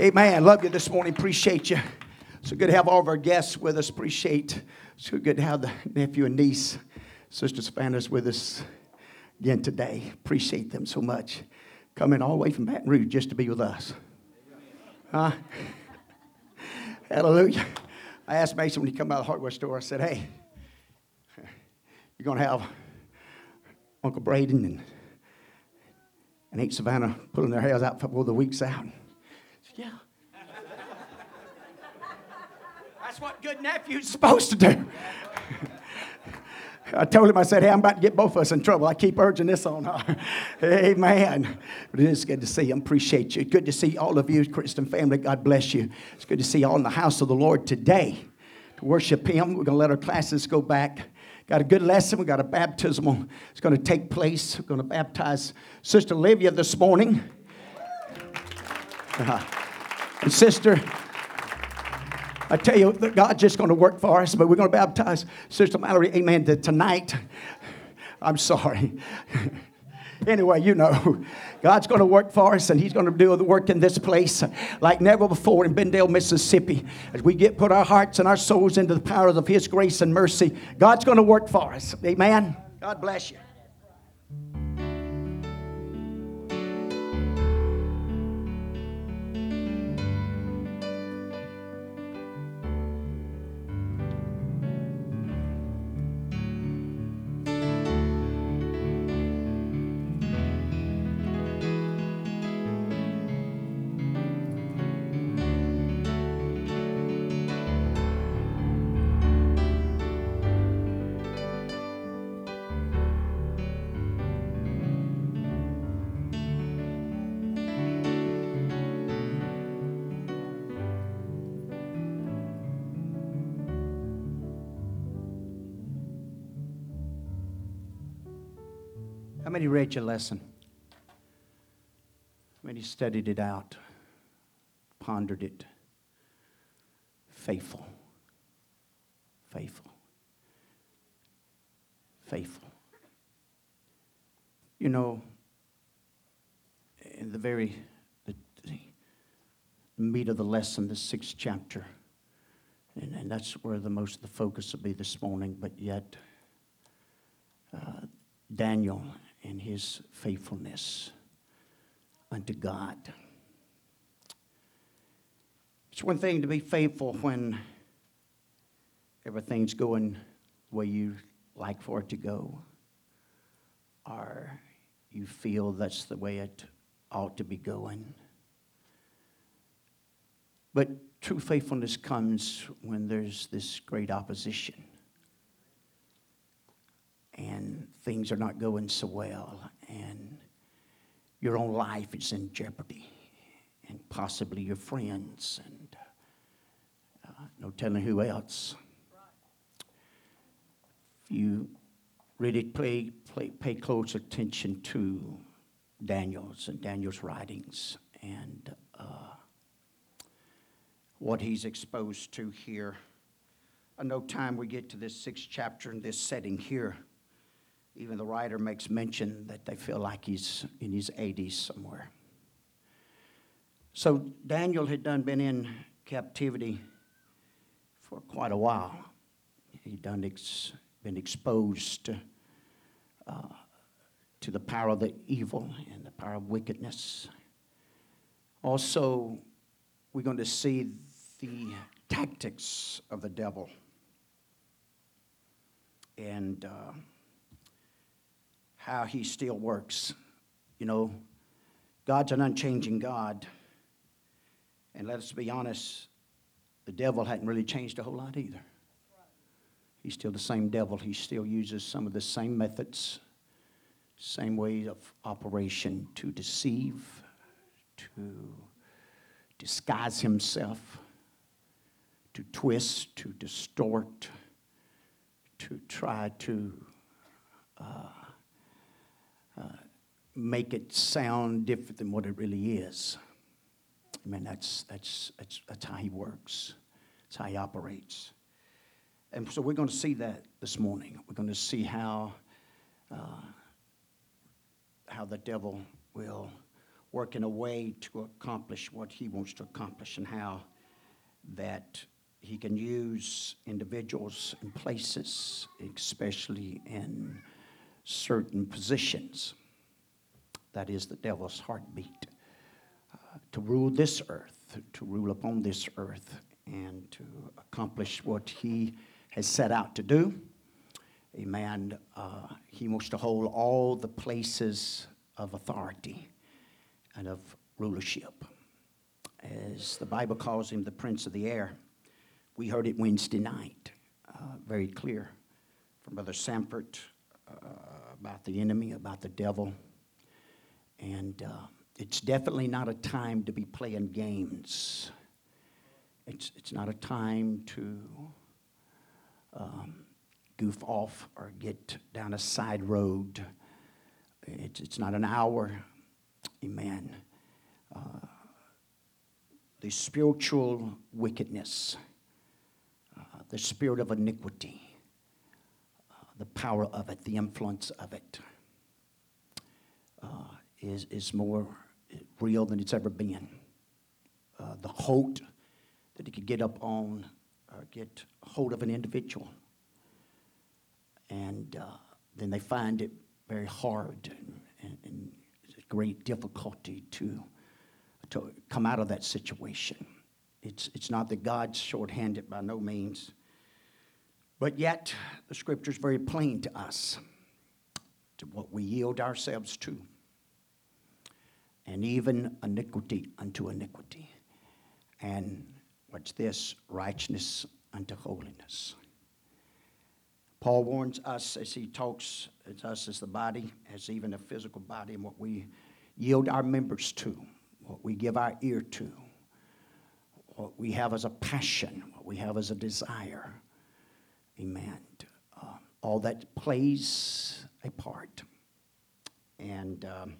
Amen. Love you this morning. Appreciate you. So good to have all of our guests with us. Appreciate. So good to have the nephew and niece, Sister Savannah's with us again today. Appreciate them so much. Coming all the way from Baton Rouge just to be with us. Huh? Hallelujah. I asked Mason when he come out of the hardware store, I said, hey, you're going to have Uncle Braden and, and Aunt Savannah pulling their hairs out before the week's out. Yeah. That's what good nephew's supposed to do. I told him, I said, hey, I'm about to get both of us in trouble. I keep urging this on her. Amen. But it is good to see him. Appreciate you. Good to see all of you, Christian family. God bless you. It's good to see you all in the house of the Lord today to worship him. We're going to let our classes go back. Got a good lesson. We got a baptismal. It's going to take place. We're going to baptize Sister Olivia this morning. Uh, and Sister, I tell you, God's just going to work for us, but we're going to baptize Sister Mallory, amen, tonight. I'm sorry. anyway, you know, God's going to work for us, and He's going to do the work in this place like never before in Benndale, Mississippi. As we get put our hearts and our souls into the power of His grace and mercy, God's going to work for us. Amen. God bless you. Read your lesson? when many studied it out, pondered it? Faithful. Faithful. Faithful. You know, in the very the meat of the lesson, the sixth chapter, and, and that's where the most of the focus will be this morning, but yet uh, Daniel and his faithfulness unto God. It's one thing to be faithful when everything's going the way you like for it to go, or you feel that's the way it ought to be going. But true faithfulness comes when there's this great opposition and things are not going so well, and your own life is in jeopardy, and possibly your friends, and uh, no telling who else. If you really pay, pay, pay close attention to Daniel's and Daniel's writings and uh, what he's exposed to here. I know time we get to this sixth chapter in this setting here even the writer makes mention that they feel like he's in his 80s somewhere. So Daniel had done been in captivity for quite a while. He'd done ex, been exposed to, uh, to the power of the evil and the power of wickedness. Also, we're going to see the tactics of the devil. And uh, how he still works. You know, God's an unchanging God. And let us be honest, the devil hadn't really changed a whole lot either. He's still the same devil. He still uses some of the same methods, same ways of operation to deceive, to disguise himself, to twist, to distort, to try to uh, make it sound different than what it really is. I mean, that's, that's, that's, that's how he works, that's how he operates. And so we're going to see that this morning. We're going to see how, uh, how the devil will work in a way to accomplish what he wants to accomplish and how that he can use individuals and places, especially in certain positions. That is the devil's heartbeat. Uh, to rule this earth, to rule upon this earth, and to accomplish what he has set out to do. Amen. Uh, he wants to hold all the places of authority and of rulership. As the Bible calls him the prince of the air. We heard it Wednesday night, uh, very clear from Brother Sanford uh, about the enemy, about the devil. And uh, it's definitely not a time to be playing games. It's, it's not a time to um, goof off or get down a side road. It's, it's not an hour. Amen. Uh, the spiritual wickedness, uh, the spirit of iniquity, uh, the power of it, the influence of it, uh, is, is more real than it's ever been. Uh, the hold that it could get up on or get hold of an individual. And uh, then they find it very hard and, and, and great difficulty to, to come out of that situation. It's, it's not that God's shorthanded by no means, but yet the scripture is very plain to us to what we yield ourselves to, and even iniquity unto iniquity. And what's this? Righteousness unto holiness. Paul warns us as he talks as us as the body, as even a physical body, and what we yield our members to, what we give our ear to, what we have as a passion, what we have as a desire. Amen. Uh, all that plays a part. And um,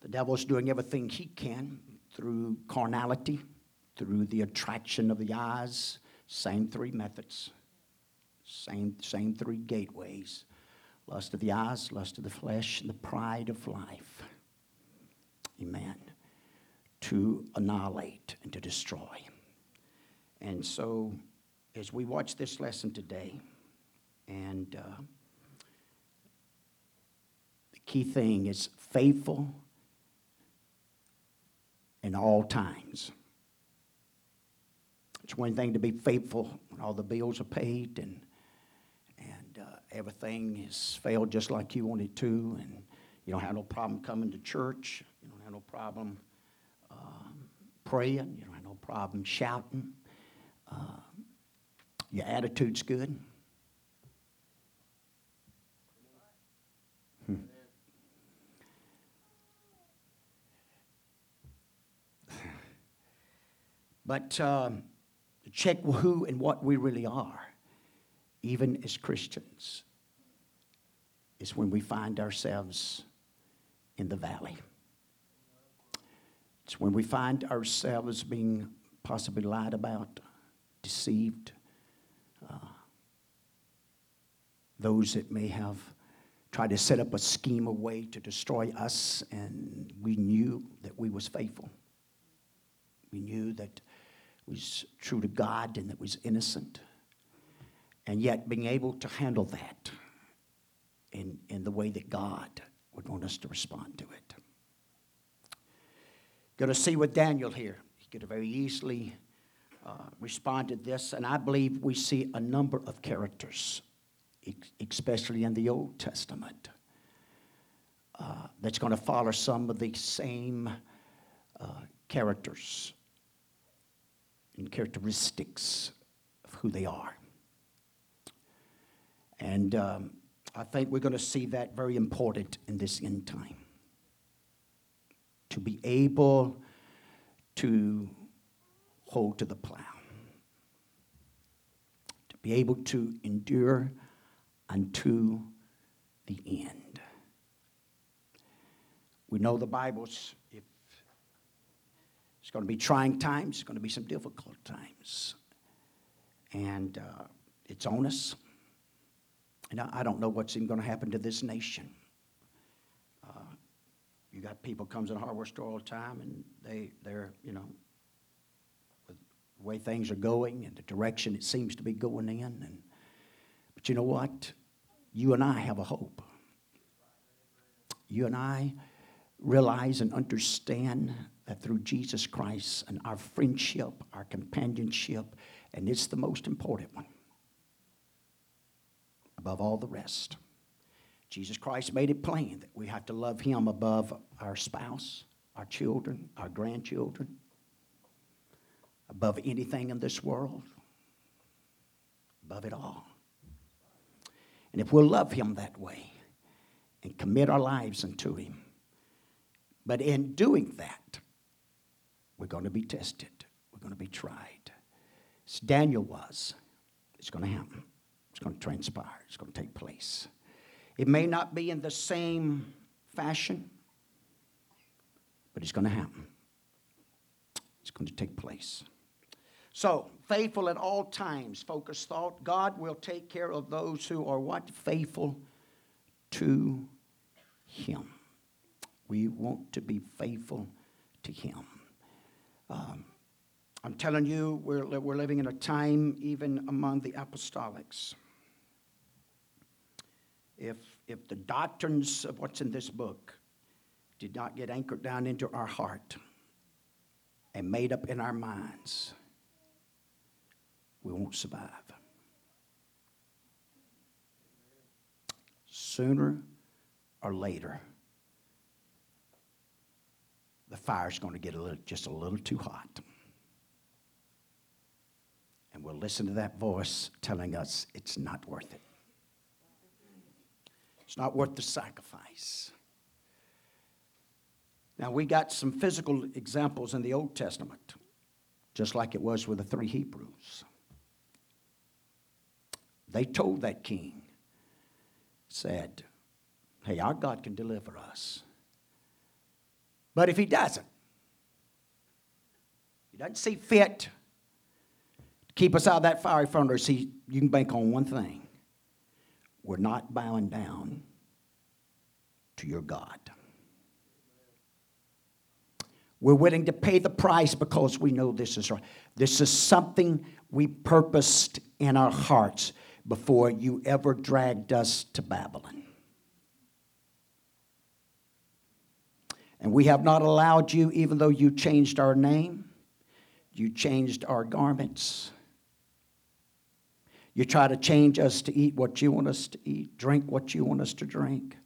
the devil's doing everything he can through carnality, through the attraction of the eyes, same three methods same, same three gateways lust of the eyes, lust of the flesh, and the pride of life. Amen. To annihilate and to destroy. And so, as we watch this lesson today, and uh, the key thing is faithful in all times. It's one thing to be faithful when all the bills are paid and and everything has failed just like you wanted to, and you don't have no problem coming to church. You don't have no problem um, praying. You don't have no problem shouting. Uh, your attitude's good. But um, check who and what we really are even as Christians, is when we find ourselves in the valley. It's when we find ourselves being possibly lied about, deceived. Uh, those that may have tried to set up a scheme, a way to destroy us, and we knew that we was faithful. We knew that was true to God and that was innocent and yet being able to handle that in, in the way that God would want us to respond to it. Going to see with Daniel here. He could have very easily uh, responded this, and I believe we see a number of characters, especially in the Old Testament, uh, that's going to follow some of the same uh, characters and characteristics of who they are. And um, I think we're going to see that very important in this end time. To be able to hold to the plow, to be able to endure unto the end. We know the Bible's, if it's going to be trying times, it's going to be some difficult times. And uh, it's on us. And I don't know what's even going to happen to this nation. Uh, You got people comes in the hardware store all the time, and they they're you know with the way things are going and the direction it seems to be going in, and but you know what? You and I have a hope. You and I realize and understand that through Jesus Christ and our friendship, our companionship, and it's the most important one above all the rest. Jesus Christ made it plain that we have to love Him above our spouse, our children, our grandchildren, above anything in this world, above it all. And if we'll love Him that way and commit our lives unto Him, but in doing that, we're going to be tested, we're going to be tried. As Daniel was, it's going to happen, it's going to transpire, it's going to take place. It may not be in the same fashion, but it's going to happen. It's going to take place. So, faithful at all times, focus thought. God will take care of those who are what? Faithful to Him. We want to be faithful to Him. Um, I'm telling you, we're, we're living in a time, even among the apostolics. If, if the doctrines of what's in this book did not get anchored down into our heart and made up in our minds, we won't survive. Sooner or later, the fire's going to get a little, just a little too hot. And we'll listen to that voice telling us it's not worth it. It's not worth the sacrifice. Now, we got some physical examples in the Old Testament, just like it was with the three Hebrews. They told that king, said, Hey, our God can deliver us. But if he doesn't, he doesn't see fit to keep us out of that fiery furnace, he, you can bank on one thing. We're not bowing down to your God. We're willing to pay the price because we know this is right. This is something we purposed in our hearts before you ever dragged us to Babylon. And we have not allowed you, even though you changed our name, you changed our garments. You try to change us to eat what you want us to eat, drink what you want us to drink.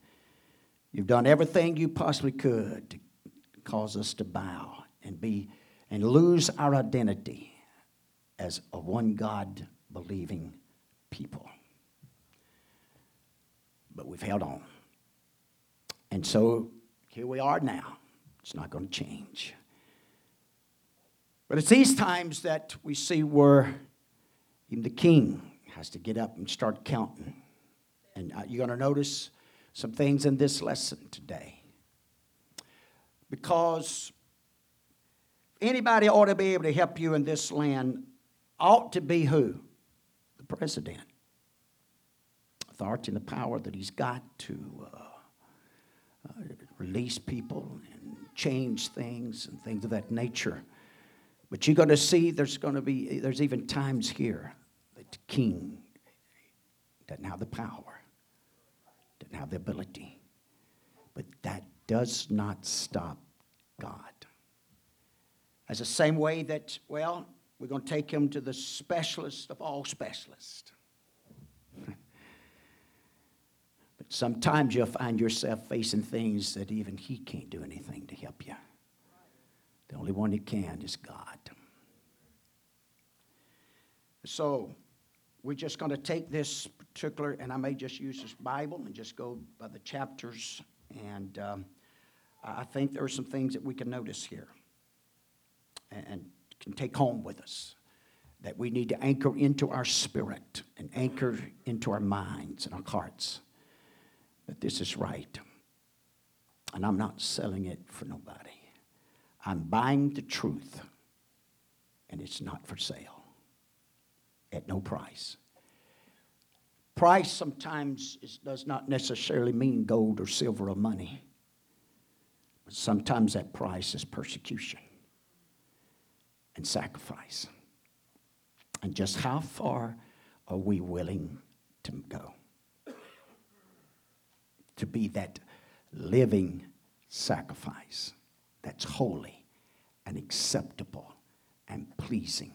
You've done everything you possibly could to cause us to bow and be and lose our identity as a one God believing people. But we've held on. And so here we are now. It's not going to change. But it's these times that we see where even the king has to get up and start counting. And uh, you're going to notice some things in this lesson today. Because anybody ought to be able to help you in this land ought to be who? The president. Authority and the power that he's got to uh, uh, release people and change things and things of that nature. But you're going to see there's going to be, there's even times here that the king doesn't have the power, doesn't have the ability. But that does not stop God. As the same way that, well, we're going to take him to the specialist of all specialists. Sometimes you'll find yourself facing things that even He can't do anything to help you. The only one who can is God. So, we're just going to take this particular, and I may just use this Bible and just go by the chapters. And um, I think there are some things that we can notice here and can take home with us that we need to anchor into our spirit and anchor into our minds and our hearts that this is right. And I'm not selling it for nobody. I'm buying the truth, and it's not for sale at no price. Price sometimes is, does not necessarily mean gold or silver or money. But sometimes that price is persecution and sacrifice. And just how far are we willing to go? To be that living sacrifice that's holy and acceptable and pleasing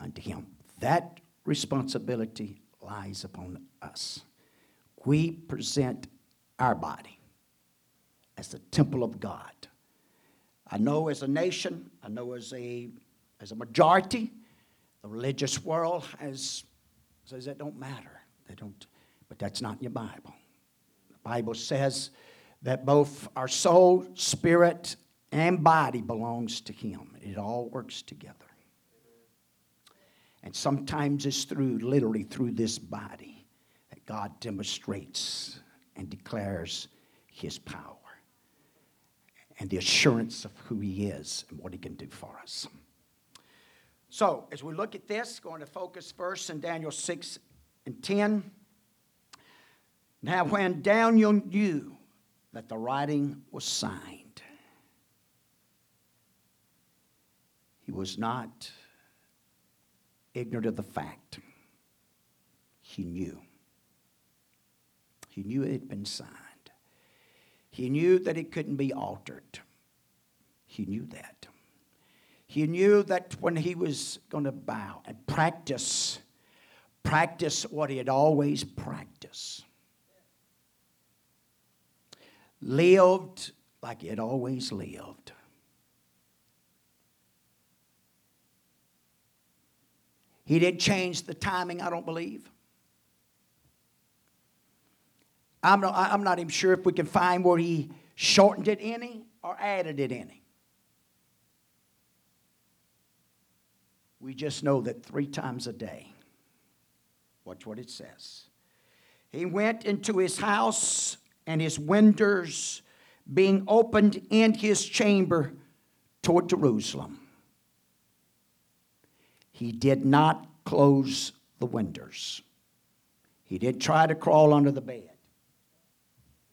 unto Him. That responsibility lies upon us. We present our body as the temple of God. I know as a nation, I know as a, as a majority, the religious world has, says that don't matter. They don't, but that's not in your Bible. Bible says that both our soul, spirit, and body belongs to Him. It all works together. And sometimes it's through, literally through this body, that God demonstrates and declares His power and the assurance of who He is and what He can do for us. So, as we look at this, going to focus first in Daniel 6 and 10. Now, when Daniel knew that the writing was signed, he was not ignorant of the fact. He knew. He knew it had been signed. He knew that it couldn't be altered. He knew that. He knew that when he was going to bow and practice, practice what he had always practiced, lived like it always lived. He didn't change the timing, I don't believe. I'm not, I'm not even sure if we can find where he shortened it any or added it any. We just know that three times a day, watch what it says. He went into his house, and his windows being opened in his chamber toward Jerusalem. He did not close the windows. He did try to crawl under the bed.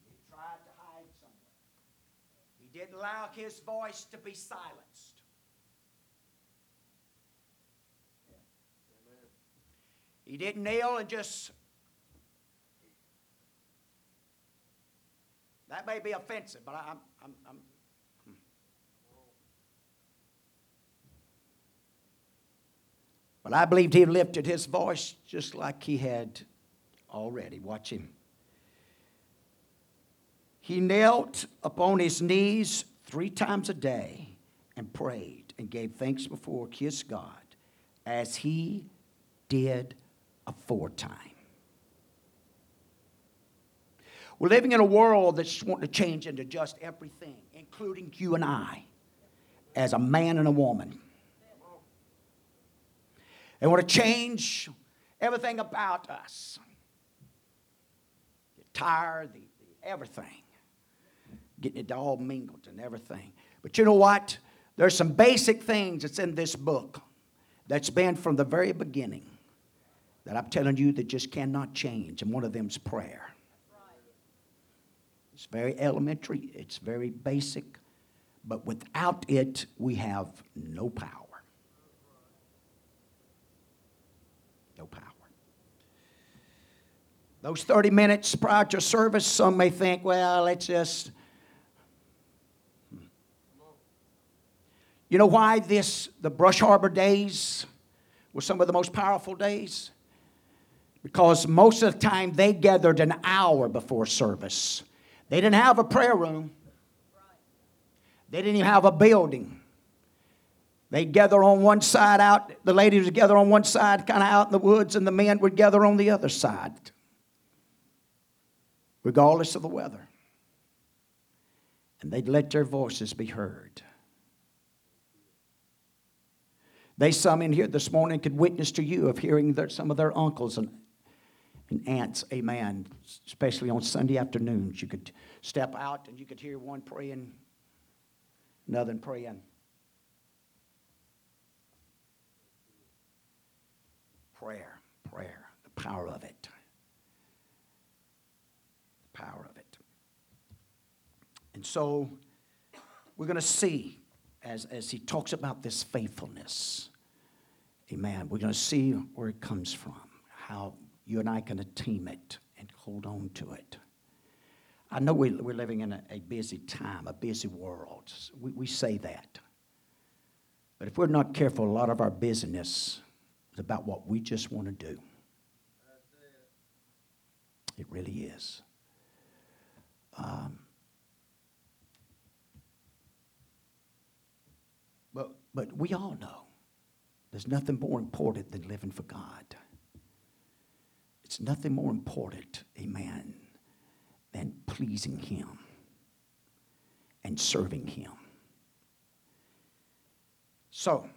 He tried to hide somewhere. He didn't allow his voice to be silenced. He didn't kneel and just. That may be offensive, but I'm, I'm, I'm hmm. But I believed he lifted his voice just like he had already. Watch him. He knelt upon his knees three times a day and prayed and gave thanks before his God as he did aforetime. We're living in a world that's wanting to change into just everything, including you and I, as a man and a woman. They want to change everything about us the attire, the, the everything, getting it all mingled and everything. But you know what? There's some basic things that's in this book that's been from the very beginning that I'm telling you that just cannot change, and one of them's prayer. It's very elementary, it's very basic, but without it, we have no power. No power. Those 30 minutes prior to service, some may think, well, let's just. Hmm. You know why this, the Brush Arbor days were some of the most powerful days? because most of the time they gathered an hour before service. They didn't have a prayer room, they didn't even have a building. They'd gather on one side out, the ladies would gather on one side, kind of out in the woods, and the men would gather on the other side, regardless of the weather. And they'd let their voices be heard. They, some in here this morning, could witness to you of hearing their, some of their uncles and and aunts, amen, especially on Sunday afternoons. You could step out and you could hear one praying, another praying. Prayer, prayer, the power of it. The power of it. And so, we're going to see as, as he talks about this faithfulness. Amen. We're going to see where it comes from, how you and I can team it and hold on to it. I know we, we're living in a, a busy time, a busy world. We, we say that. But if we're not careful, a lot of our business is about what we just want to do. It really is. Um, but, but we all know there's nothing more important than living for God. It's nothing more important, amen, than pleasing Him and serving Him. So,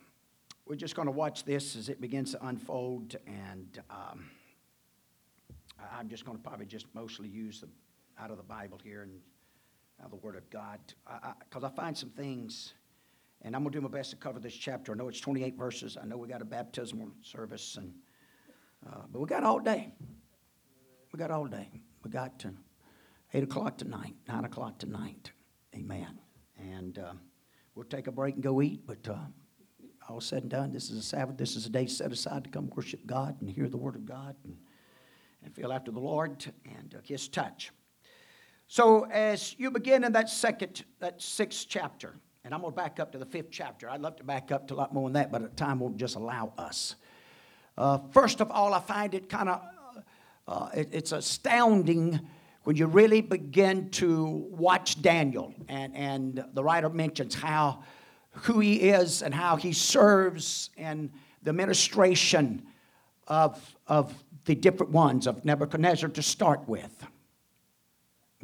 we're just going to watch this as it begins to unfold, and um, I'm just going to probably just mostly use the, out of the Bible here and out of the Word of God, because I, I, I find some things, and I'm going to do my best to cover this chapter. I know it's 28 verses. I know we got a baptismal service, and uh, but we got all day. We got all day. We got to 8 o'clock tonight, 9 o'clock tonight. Amen. And uh, we'll take a break and go eat, but uh, all said and done, this is a Sabbath. This is a day set aside to come worship God and hear the Word of God and, and feel after the Lord and uh, His touch. So, as you begin in that second, that sixth chapter, and I'm going to back up to the fifth chapter. I'd love to back up to a lot more than that, but time won't just allow us. Uh, first of all, I find it kind of uh, it, it's astounding when you really begin to watch Daniel, and, and the writer mentions how who he is and how he serves in the administration of, of the different ones of Nebuchadnezzar to start with.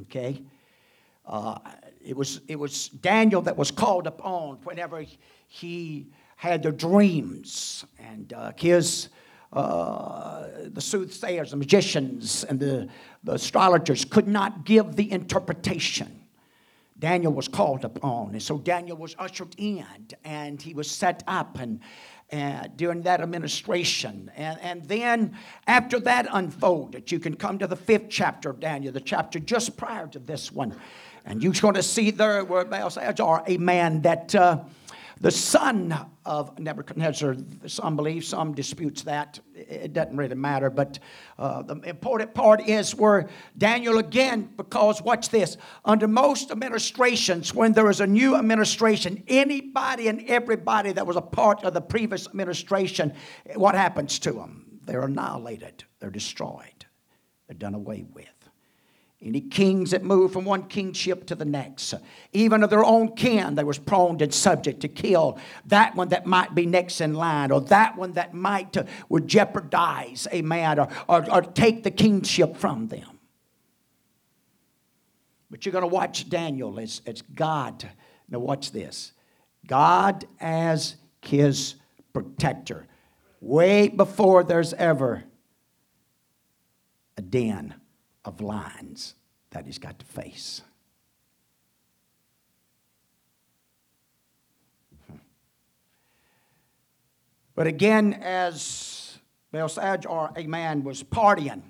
Okay? Uh, it, was, it was Daniel that was called upon whenever he had the dreams and uh, his. Uh, the soothsayers, the magicians, and the, the astrologers could not give the interpretation. Daniel was called upon. And so Daniel was ushered in and he was set up and, and during that administration. And, and then after that unfolded, you can come to the fifth chapter of Daniel, the chapter just prior to this one. And you're going to see there where Belshazzar, a man that. Uh, the son of Nebuchadnezzar, some believe, some disputes that. It doesn't really matter. But uh, the important part is where Daniel again, because watch this, under most administrations, when there is a new administration, anybody and everybody that was a part of the previous administration, what happens to them? They're annihilated, they're destroyed, they're done away with. Any kings that moved from one kingship to the next, even of their own kin, they was prone and subject to kill that one that might be next in line, or that one that might uh, would jeopardize a man, or, or, or take the kingship from them. But you're going to watch Daniel as, as God. Now, watch this God as his protector. Way before there's ever a den of lines that he's got to face. Hmm. But again, as Belshazzar, a man, was partying,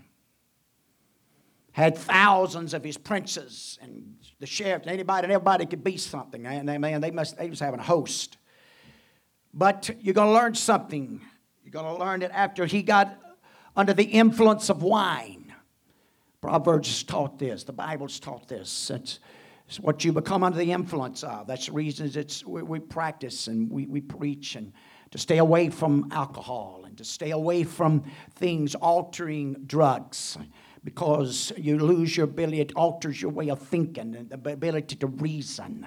had thousands of his princes and the sheriff, and anybody and everybody could be something. And they, man, they must they was having a host. But you're going to learn something. You're going to learn that after he got under the influence of wine, Proverbs taught this. The Bible's taught this. It's, it's what you become under the influence of. That's the reason it's, we, we practice and we, we preach and to stay away from alcohol and to stay away from things altering drugs because you lose your ability, it alters your way of thinking and the ability to reason.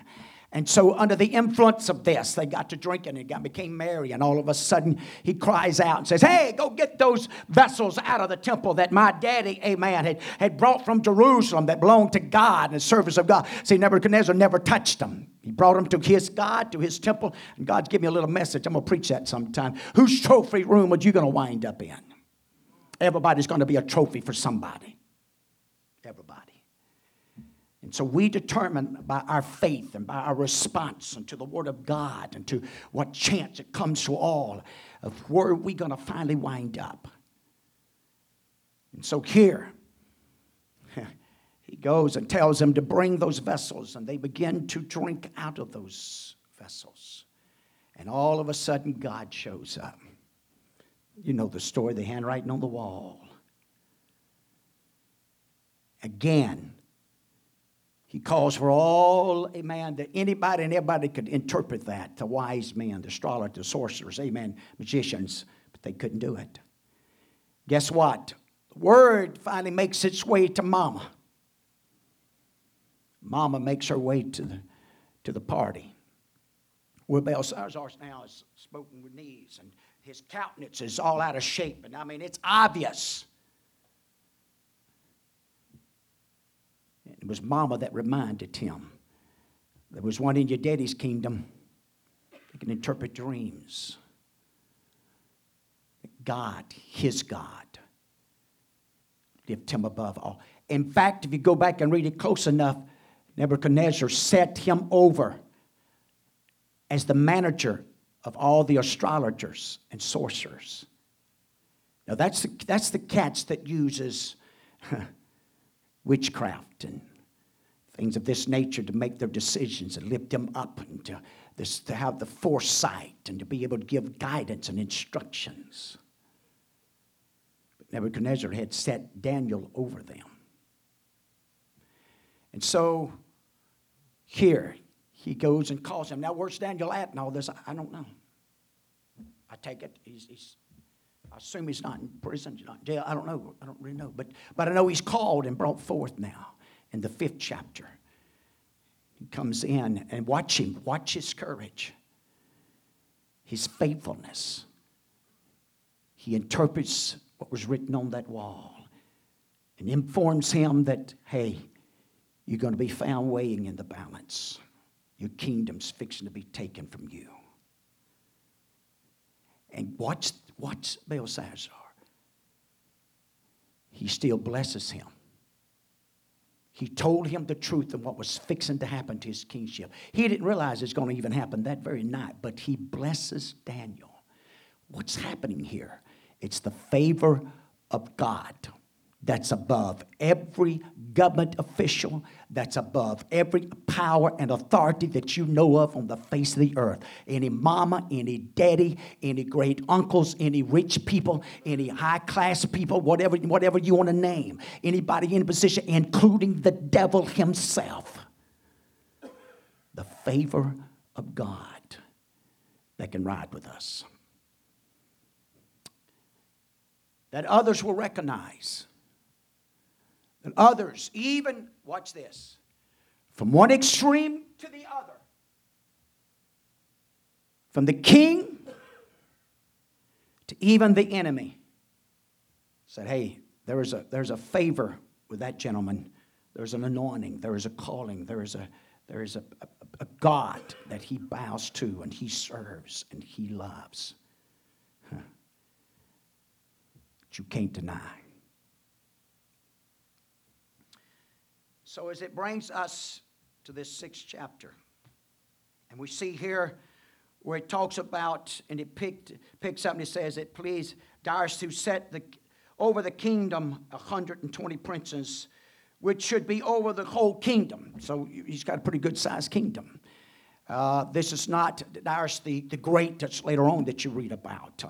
And so, under the influence of this, they got to drinking and got, became merry. And all of a sudden, he cries out and says, Hey, go get those vessels out of the temple that my daddy, amen, had, had brought from Jerusalem that belonged to God and the service of God. See, Nebuchadnezzar never touched them. He brought them to his God, to his temple. And God's giving me a little message. I'm going to preach that sometime. Whose trophy room are you going to wind up in? Everybody's going to be a trophy for somebody. And so we determine by our faith and by our response unto the Word of God and to what chance it comes to all of where we're going to finally wind up. And so here, he goes and tells them to bring those vessels, and they begin to drink out of those vessels. And all of a sudden, God shows up. You know the story, the handwriting on the wall. Again, he calls for all, amen, that anybody and everybody could interpret that the wise men, the astrologers, the sorcerers, amen, magicians, but they couldn't do it. Guess what? The word finally makes its way to Mama. Mama makes her way to the, to the party. Where Belshazzar now is smoking with knees, and his countenance is all out of shape. And I mean, it's obvious. It was Mama that reminded him there was one in your daddy's kingdom that can interpret dreams. God, his God, lift him above all. In fact, if you go back and read it close enough, Nebuchadnezzar set him over as the manager of all the astrologers and sorcerers. Now, that's the, that's the catch that uses witchcraft and things of this nature to make their decisions and lift them up and to, this, to have the foresight and to be able to give guidance and instructions. But Nebuchadnezzar had set Daniel over them. And so here. He goes and calls him. Now, where's Daniel at and all this? I, don't know. I take it. He's, he's, I assume he's not in prison, he's not in jail. I don't know. I don't really know. But, but I know he's called and brought forth now in the fifth chapter. He comes in and watch him. Watch his courage, his faithfulness. He interprets what was written on that wall and informs him that, hey, you're going to be found weighing in the balance. Your kingdom's fixing to be taken from you. And watch, watch Belshazzar. He still blesses him. He told him the truth of what was fixing to happen to his kingship. He didn't realize it's going to even happen that very night, but he blesses Daniel. What's happening here? It's the favor of God that's above every government official, that's above every power and authority that you know of on the face of the earth. Any mama, any daddy, any great uncles, any rich people, any high class people, whatever, whatever you want to name, anybody in position, including the devil himself. The favor of God that can ride with us. That others will recognize and others, even, watch this, from one extreme to the other, from the king to even the enemy, said, Hey, there is a, there's a favor with that gentleman. There's an anointing, there is a calling, there is a, there is a, a, a God that he bows to and he serves and he loves. Huh. That you can't deny. So, as it brings us to this sixth chapter, and we see here where it talks about, and it picked, picks up and it says, It pleased Darius to set the, over the kingdom 120 princes, which should be over the whole kingdom. So, he's got a pretty good sized kingdom. Uh, this is not Darius the, the Great that's later on that you read about.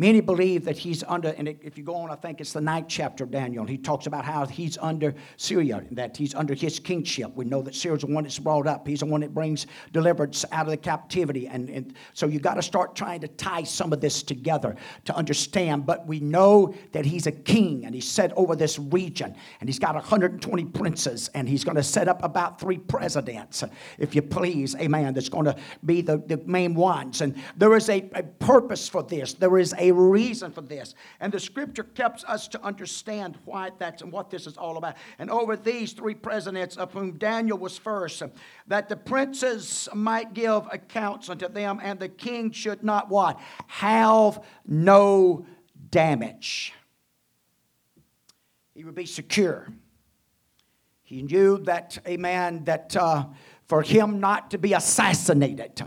Many believe that he's under, and if you go on, I think it's the ninth chapter of Daniel. He talks about how he's under Cyrus, that he's under his kingship. We know that Cyrus's the one that's brought up. He's the one that brings deliverance out of the captivity. And, and so you got to start trying to tie some of this together to understand. But we know that he's a king and he's set over this region. And he's got 120 princes and he's going to set up about three presidents, if you please. Amen. That's going to be the, the main ones. And there is a, a purpose for this. There is a reason for this. And the scripture helps us to understand why that's and what this is all about. And over these three presidents, of whom Daniel was first, that the princes might give accounts unto them, and the king should not what? Have no damage. He would be secure. He knew that, a man that uh, for him not to be assassinated,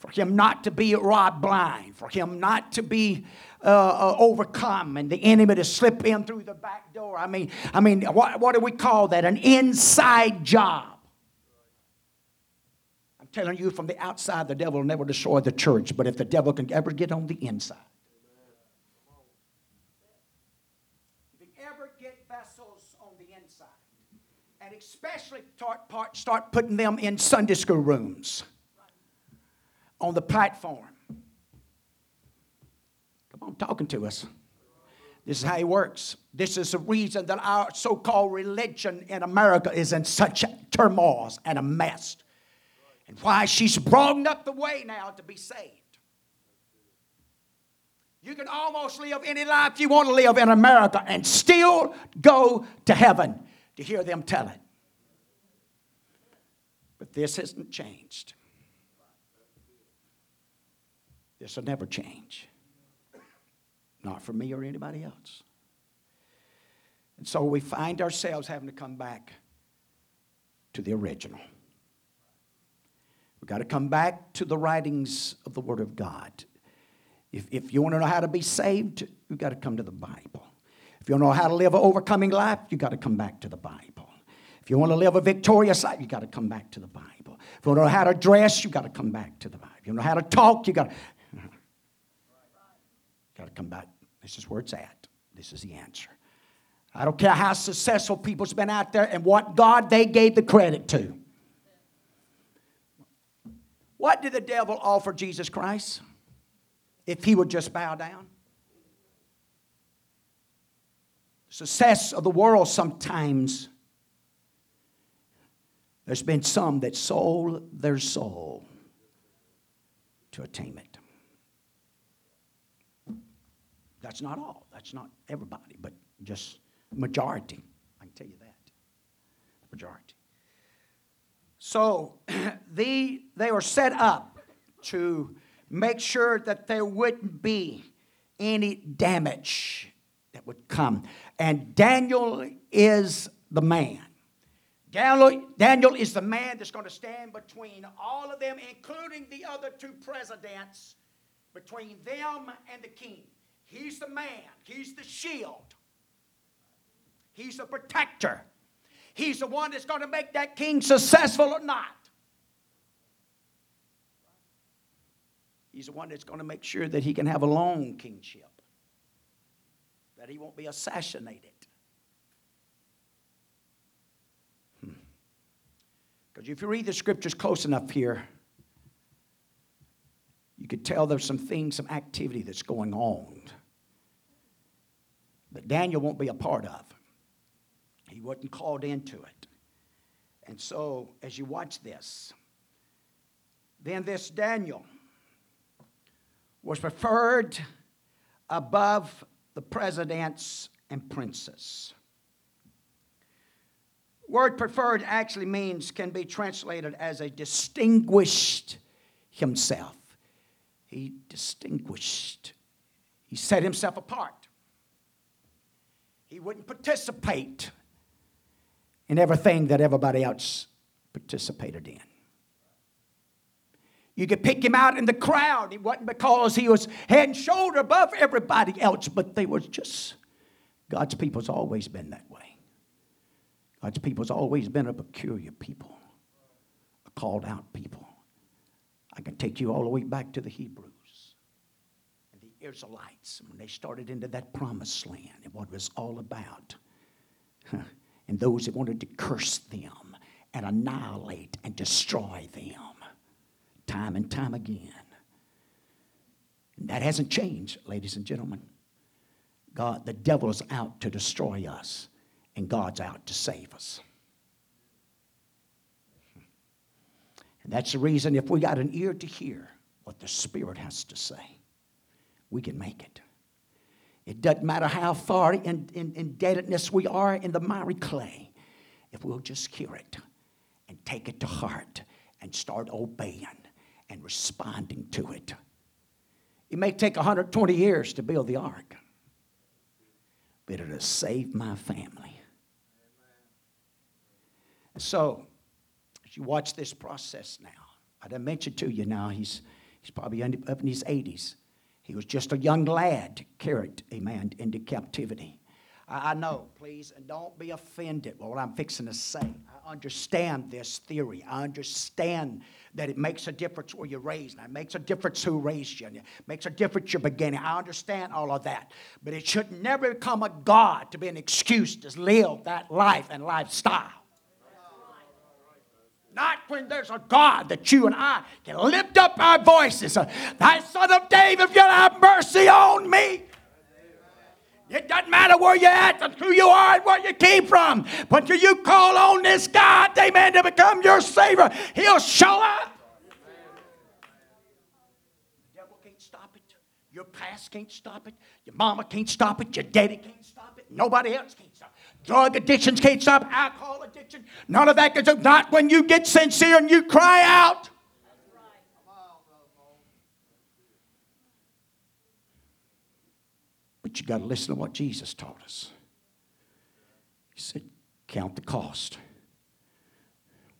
for him not to be robbed blind, for him not to be uh, uh, overcome, and the enemy to slip in through the back door. I mean, I mean, what, what do we call that? An inside job. I'm telling you, from the outside, the devil will never destroy the church, but if the devil can ever get on the inside, if he ever get vessels on the inside, and especially start, start putting them in Sunday school rooms on the platform. Come on, talking to us. This is how he works. This is the reason that our so called religion in America is in such turmoil and a mess. And why she's broadened up the way now to be saved. You can almost live any life you want to live in America and still go to heaven to hear them tell it. But this hasn't changed. This will never change. Not for me or anybody else. And so we find ourselves having to come back to the original. We've got to come back to the writings of the Word of God. If, if you want to know how to be saved, you've got to come to the Bible. If you want to know how to live an overcoming life, you've got to come back to the Bible. If you want to live a victorious life, you've got to come back to the Bible. If you want to know how to dress, you've got to come back to the Bible. If you know how to talk, you've got to Got to come back. This is where it's at. This is the answer. I don't care how successful people's been out there and what God they gave the credit to. What did the devil offer Jesus Christ if he would just bow down? Success of the world sometimes, there's been some that sold their soul to attainment. That's not all. That's not everybody, but just majority. I can tell you that. Majority. So the, they were set up to make sure that there wouldn't be any damage that would come. And Daniel is the man. Daniel, Daniel is the man that's going to stand between all of them, including the other two presidents, between them and the king. He's the man, He's the shield, He's the protector. He's the one that's going to make that king successful or not. He's the one that's going to make sure that he can have a long kingship, that he won't be assassinated. Because hmm. if you read the scriptures close enough here, you could tell there's some things, some activity that's going on that Daniel won't be a part of. He wasn't called into it. And so, as you watch this, then this Daniel was preferred above the presidents and princes. Word preferred actually means can be translated as a distinguished himself. He distinguished. He set himself apart. He wouldn't participate in everything that everybody else participated in. You could pick him out in the crowd. It wasn't because he was head and shoulder above everybody else, but they was just, God's people's always been that way. God's people's always been a peculiar people, a called out people. I can take you all the way back to the Hebrews. Israelites when they started into that promised land and what it was all about. And those that wanted to curse them and annihilate and destroy them time and time again. And that hasn't changed, ladies and gentlemen. God, the devil is out to destroy us, and God's out to save us. And that's the reason if we got an ear to hear what the Spirit has to say, we can make it. It doesn't matter how far in, in, indebtedness we are in the miry clay, if we'll just hear it and take it to heart and start obeying and responding to it. It may take 120 years to build the ark, but it'll save my family. So, as you watch this process now, I done mentioned to you now, he's He's probably up in his 80s. He was just a young lad carried, amen, into captivity. I know, please, and don't be offended by what I'm fixing to say. I understand this theory. I understand that it makes a difference where you're raised. And it makes a difference who raised you. And it makes a difference your beginning. I understand all of that. But it should never become a God to be an excuse to live that life and lifestyle. Not when there's a God that you and I can lift up our voices. Thy son of David, you'll have mercy on me. It doesn't matter where you're at, who you are, and where you came from. But do you call on this God, amen, to become your Savior, He'll show up. The devil can't stop it. Your past can't stop it. Your mama can't stop it. Your daddy can't stop it. Nobody else can. Drug addictions can't stop. Alcohol addiction. None of that can stop Not when you get sincere and you cry out. But you got to listen to what Jesus taught us. He said, Count the cost.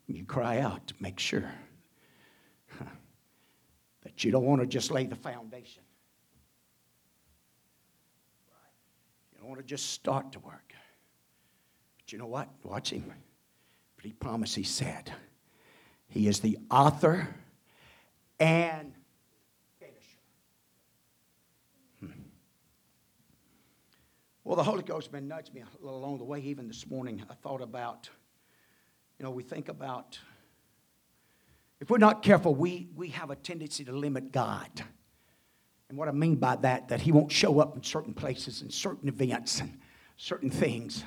When you cry out, to make sure that you don't want to just lay the foundation. You don't want to just start to work. You know what? Watch him. But he promised, he said, He is the author and Well, the Holy Ghost has been nudging me a little along the way. Even this morning, I thought about, you know, we think about, if we're not careful, we, we have a tendency to limit God. And what I mean by that, that He won't show up in certain places and certain events and certain things.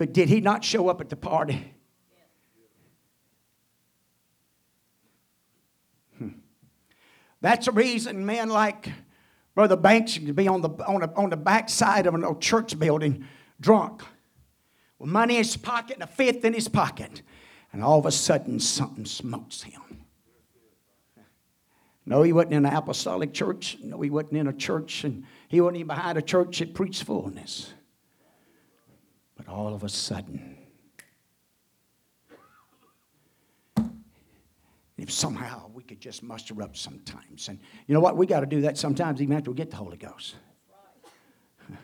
But did He not show up at the party? Hmm. That's the reason men like Brother Banks could be on the, on, the, on the back side of a church building drunk with money in his pocket and a fifth in his pocket. And all of a sudden, something smokes him. No, he wasn't in an apostolic church. No, he wasn't in a church, and he wasn't even behind a church that preached fullness. All of a sudden, if somehow we could just muster up sometimes. And you know what? We got to do that sometimes even after we get the Holy Ghost.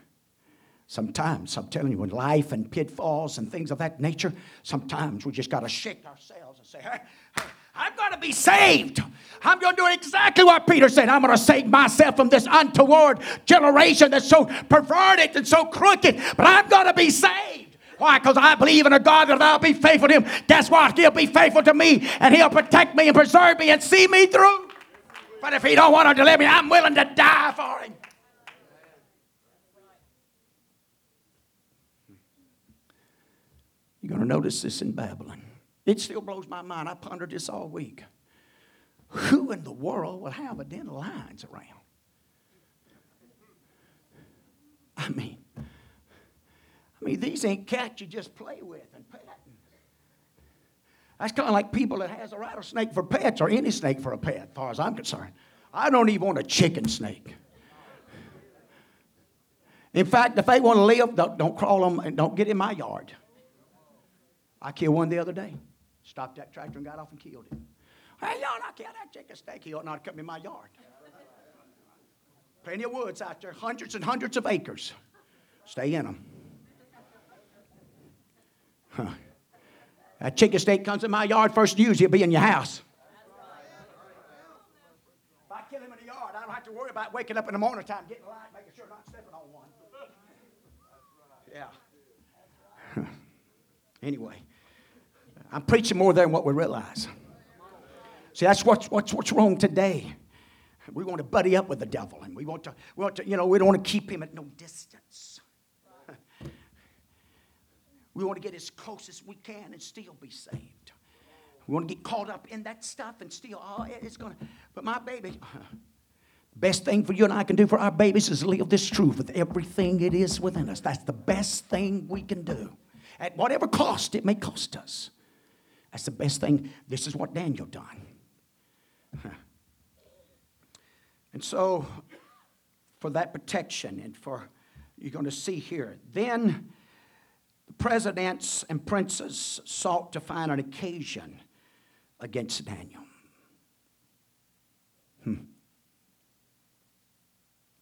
Sometimes, I'm telling you, when life and pitfalls and things of that nature, sometimes we just got to shake ourselves and say, hey, hey, I'm going to be saved. I'm going to do exactly what Peter said. I'm going to save myself from this untoward generation that's so perverted and so crooked, but I'm going to be saved. Why? Because I believe in a God that I'll be faithful to Him. Guess what? He'll be faithful to me and He'll protect me and preserve me and see me through. But if He don't want to deliver me, I'm willing to die for Him. You're going to notice this in Babylon. It still blows my mind. I pondered this all week. Who in the world will have a den of lions around? I mean, I mean, these ain't cats you just play with and pet. That's kind of like people that has a rattlesnake for pets or any snake for a pet, as far as I'm concerned. I don't even want a chicken snake. In fact, if they want to live, don't, don't crawl them and don't get in my yard. I killed one the other day. Stopped that tractor and got off and killed it. Hey, y'all not kill that chicken snake. He ought not to come in my yard. Plenty of woods out there, hundreds and hundreds of acres. Stay in them. Huh. That chicken steak comes in my yard first use, he'll be in your house. If I kill him in the yard, I don't have to worry about waking up in the morning time, getting light, making sure I'm not stepping on one. Yeah. anyway, I'm preaching more than what we realize. See, that's what's, what's, what's wrong today. We want to buddy up with the devil, and we want to, we want to, you know, we don't want to keep him at no distance. We want to get as close as we can and still be saved. We want to get caught up in that stuff and still, oh, it's going to. But my baby, best thing for you and I can do for our babies is live this truth with everything it is within us. That's the best thing we can do. At whatever cost it may cost us. That's the best thing. This is what Daniel done. And so, for that protection and for, you're going to see here, then the presidents and princes sought to find an occasion against Daniel. Hmm.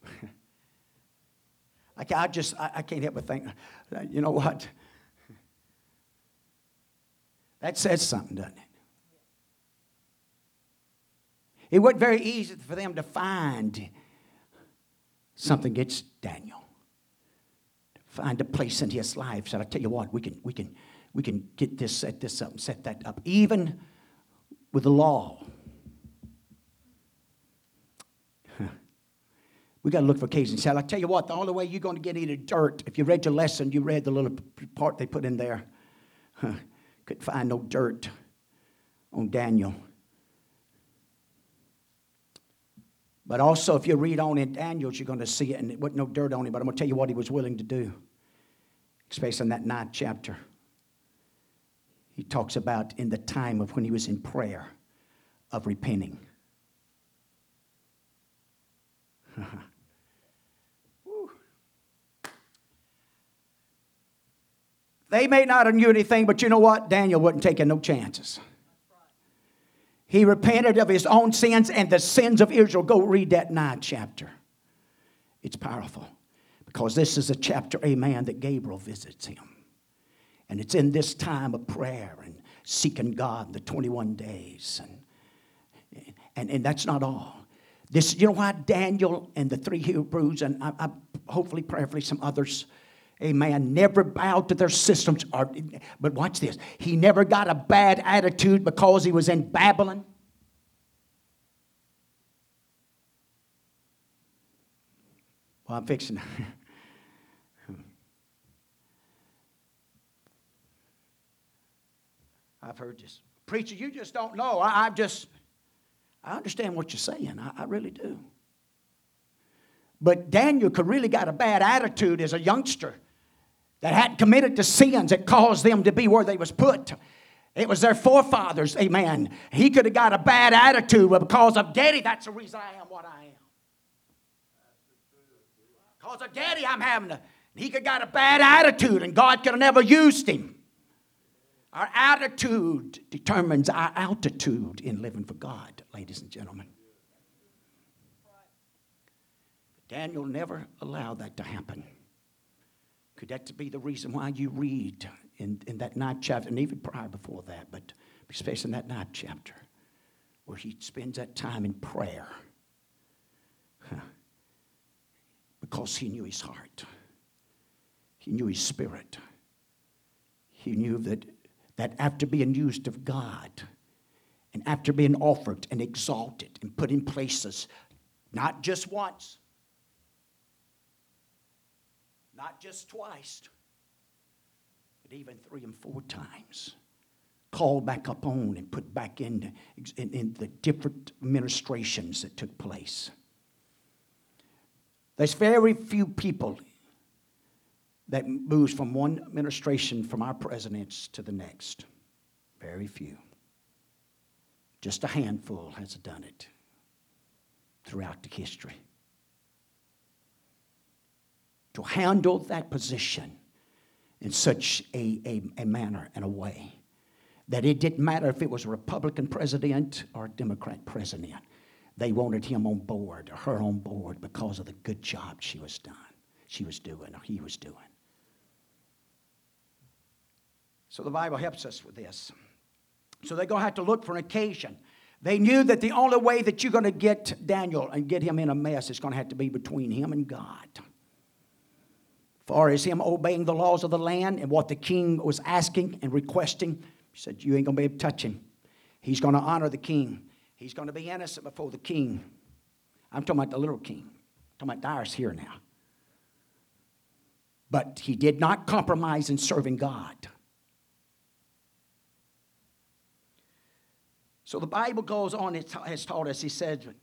I, I just, I, I can't help but think, you know what? That says something, doesn't it? It wasn't very easy for them to find something against Daniel. Find a place in his life. Said, I tell you what, we can, we can, we can get this, set this up, and set that up. Even with the law. We got to look for occasions. Said, I tell you what, the only way you're going to get any dirt, if you read your lesson, you read the little part they put in there. Couldn't find no dirt on Daniel. But also, if you read on in Daniel's, you're going to see it, and it wasn't no dirt on him. But I'm going to tell you what he was willing to do, especially on that ninth chapter. He talks about in the time of when he was in prayer of repenting. they may not have knew anything, but you know what? Daniel wasn't taking no chances. He repented of his own sins and the sins of Israel. Go read that ninth chapter. It's powerful because this is a chapter, amen, that Gabriel visits him. And it's in this time of prayer and seeking God the 21 days. And, and, and that's not all. This, you know why Daniel and the three Hebrews, and I, I, hopefully, prayerfully, some others, amen, never bowed to their systems. Or, but watch this. He never got a bad attitude because he was in Babylon. Well, I'm fixing. I've heard this. Preacher, you just don't know. I, I just, I understand what you're saying. I, I really do. But Daniel could really got a bad attitude as a youngster that hadn't committed the sins that caused them to be where they was put. It was their forefathers, amen. He could have got a bad attitude because of daddy, that's the reason I am what I am. Because of daddy, I'm having a, he could have got a bad attitude and God could have never used him. Our attitude determines our altitude in living for God, ladies and gentlemen. Daniel never allowed that to happen. Could that be the reason why you read in, in that ninth chapter, and even prior before that, but especially in that ninth chapter, where he spends that time in prayer? Huh. Because he knew his heart, he knew his spirit. He knew that that after being used of God and after being offered and exalted and put in places, not just once, not just twice, but even three and four times, called back up on and put back in, in, in the different ministrations that took place. There's very few people that moves from one administration from our presidents to the next. Very few. Just a handful has done it throughout the history. To handle that position in such a, a, a manner and a way that it didn't matter if it was a Republican president or a Democrat president. They wanted him on board or her on board because of the good job she was done, she was doing or he was doing. So the Bible helps us with this. So they're going to have to look for an occasion. They knew that the only way that you're going to get Daniel and get him in a mess is going to have to be between him and God. Far as him obeying the laws of the land and what the king was asking and requesting, he said, You ain't going to be able to touch him. He's going to honor the king. He's going to be innocent before the king. I'm talking about the little king. I'm talking about Darius here now. But he did not compromise in serving God. So the Bible goes on, it has taught us, he said,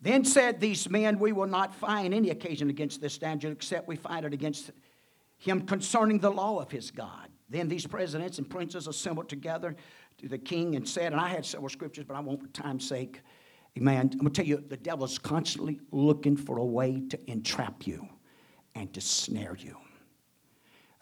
Then said these men, We will not find any occasion against this Daniel, except we find it against him concerning the law of his God. Then these presidents and princes assembled together to the king and said, and I had several scriptures, but I won't for time's sake. Amen. I'm going to tell you, the devil is constantly looking for a way to entrap you and to snare you.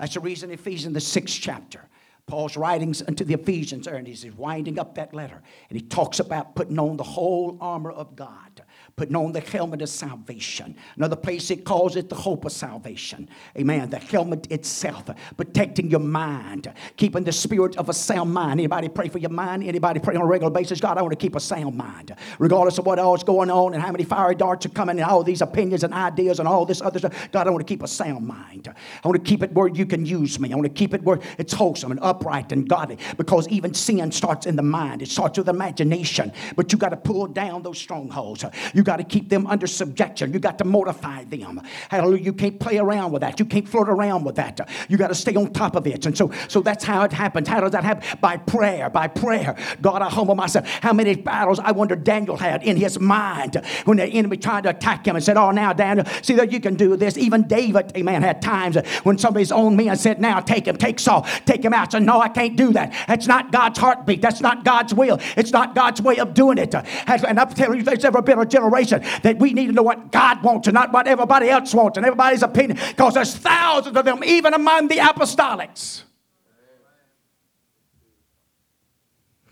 That's the reason Ephesians, the sixth chapter, Paul's writings unto the Ephesians and he's winding up that letter. And he talks about putting on the whole armor of God putting on the helmet of salvation. Another place it calls it the hope of salvation. Amen. The helmet itself, protecting your mind, keeping the spirit of a sound mind. Anybody pray for your mind? Anybody pray on a regular basis? God, I want to keep a sound mind, regardless of what else going on and how many fiery darts are coming and all these opinions and ideas and all this other stuff. God, I want to keep a sound mind. I want to keep it where you can use me. I want to keep it where it's wholesome and upright and godly because even sin starts in the mind. It starts with imagination, but you got to pull down those strongholds. You you got to keep them under subjection. You got to mortify them. Hallelujah. You can't play around with that. You can't flirt around with that. You got to stay on top of it. And so, so that's how it happens. How does that happen? By prayer. By prayer. God, I humble myself. How many battles I wonder Daniel had in his mind when the enemy tried to attack him and said, Oh, now, Daniel, see that you can do this. Even David, amen, had times when somebody's on me and said, Now take him, take Saul, take him out. So, no, I can't do that. That's not God's heartbeat. That's not God's will. It's not God's way of doing it. And I'm telling you, there's ever been a generation generation that we need to know what God wants and not what everybody else wants and everybody's opinion because there's thousands of them even among the apostolics.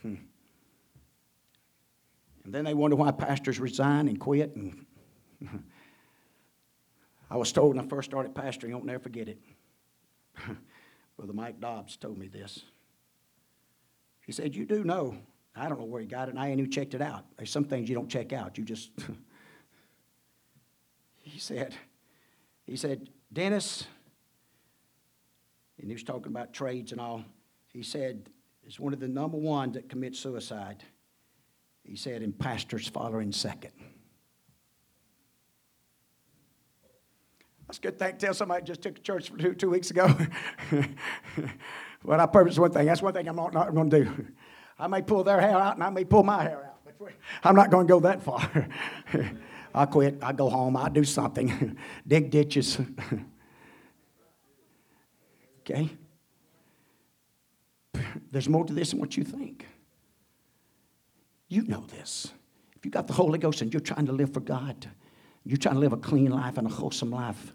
Hmm. And then they wonder why pastors resign and quit. And I was told when I first started pastoring, I'll never forget it. Brother Mike Dobbs told me this. He said, You do know I don't know where he got it, and I ain't even checked it out. There's some things you don't check out. You just. he said, he said, Dennis, and he was talking about trades and all. He said, it's one of the number one that commit suicide. He said, and pastors following second. That's a good thing. To tell somebody just took a church two, two weeks ago. well, I purpose one thing. That's one thing I'm not, not going to do. I may pull their hair out and I may pull my hair out, but I'm not going to go that far. I quit. I go home. I do something. Dig ditches. okay? There's more to this than what you think. You know this. If you got the Holy Ghost and you're trying to live for God, you're trying to live a clean life and a wholesome life,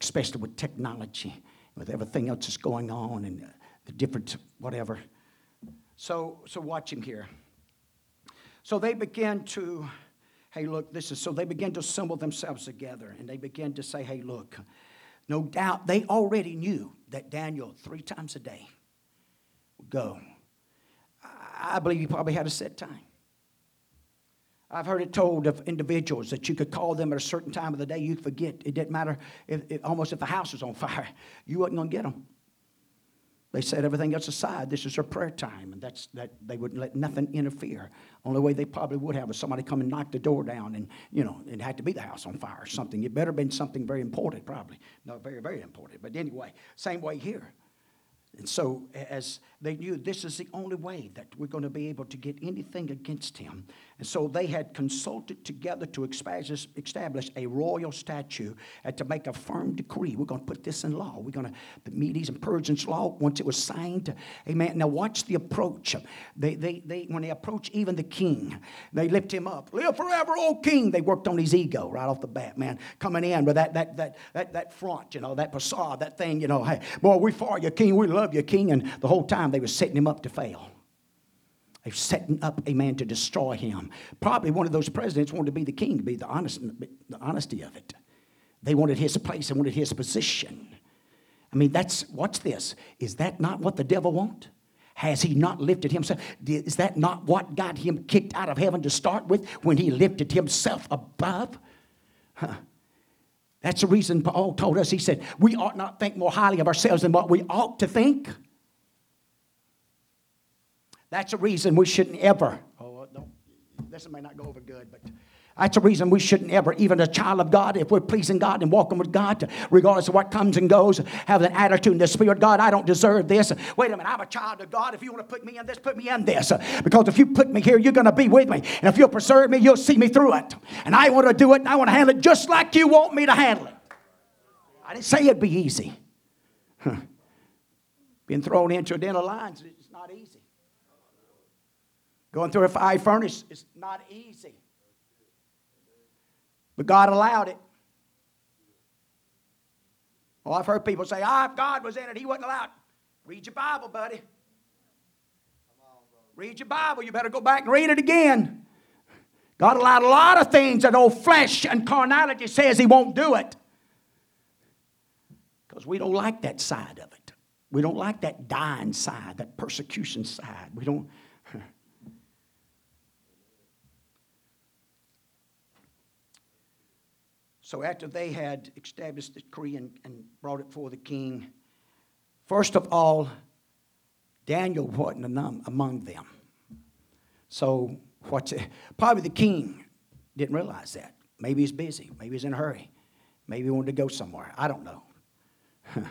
especially with technology, with everything else that's going on and the different whatever. So, so watch him here. So they began to, hey, look, this is, so they began to assemble themselves together and they began to say, hey, look, no doubt they already knew that Daniel three times a day would go. I believe he probably had a set time. I've heard it told of individuals that you could call them at a certain time of the day, you'd forget. It didn't matter if, if almost if the house was on fire, you wasn't going to get them. They set everything else aside. This is their prayer time, and that's that they wouldn't let nothing interfere. Only way they probably would have is somebody come and knock the door down, and you know, it had to be the house on fire or something. It better have been something very important, probably. No, very, very important. But anyway, same way here. And so, as they knew this is the only way that we're going to be able to get anything against him. And so they had consulted together to establish a royal statute and uh, to make a firm decree. We're going to put this in law. We're going to, the Medes and Persians law, once it was signed, amen. Now, watch the approach. They, they, they, when they approach even the king, they lift him up. Live forever, O king. They worked on his ego right off the bat, man. Coming in with that, that, that, that, that front, you know, that facade, that thing, you know, hey, boy, we for you, king. We love you, king. And the whole time they were setting him up to fail. They were setting up a man to destroy him. Probably one of those presidents wanted to be the king, to be the, honest, the honesty of it. They wanted his place, they wanted his position. I mean, that's, what's this? Is that not what the devil wants? Has he not lifted himself? Is that not what got him kicked out of heaven to start with when he lifted himself above? Huh. That's the reason Paul told us, he said, we ought not think more highly of ourselves than what we ought to think. That's a reason we shouldn't ever, oh, don't, this may not go over good, but that's a reason we shouldn't ever, even a child of God, if we're pleasing God and walking with God, regardless of what comes and goes, have an attitude in the Spirit, God, I don't deserve this. Wait a minute, I'm a child of God. If you want to put me in this, put me in this. Because if you put me here, you're going to be with me. And if you'll preserve me, you'll see me through it. And I want to do it, and I want to handle it just like you want me to handle it. I didn't say it'd be easy. Huh. Being thrown into a den of lions, it's not easy. Going through a fire furnace is not easy. But God allowed it. Well, I've heard people say, ah, if God was in it, He wasn't allowed. Read your Bible, buddy. Read your Bible. You better go back and read it again. God allowed a lot of things that old flesh and carnality says He won't do it. Because we don't like that side of it. We don't like that dying side, that persecution side. We don't. So after they had established the decree and, and brought it before the king, first of all, Daniel wasn't among them. So what's it? Probably the king didn't realize that. Maybe he's busy. Maybe he's in a hurry. Maybe he wanted to go somewhere. I don't know.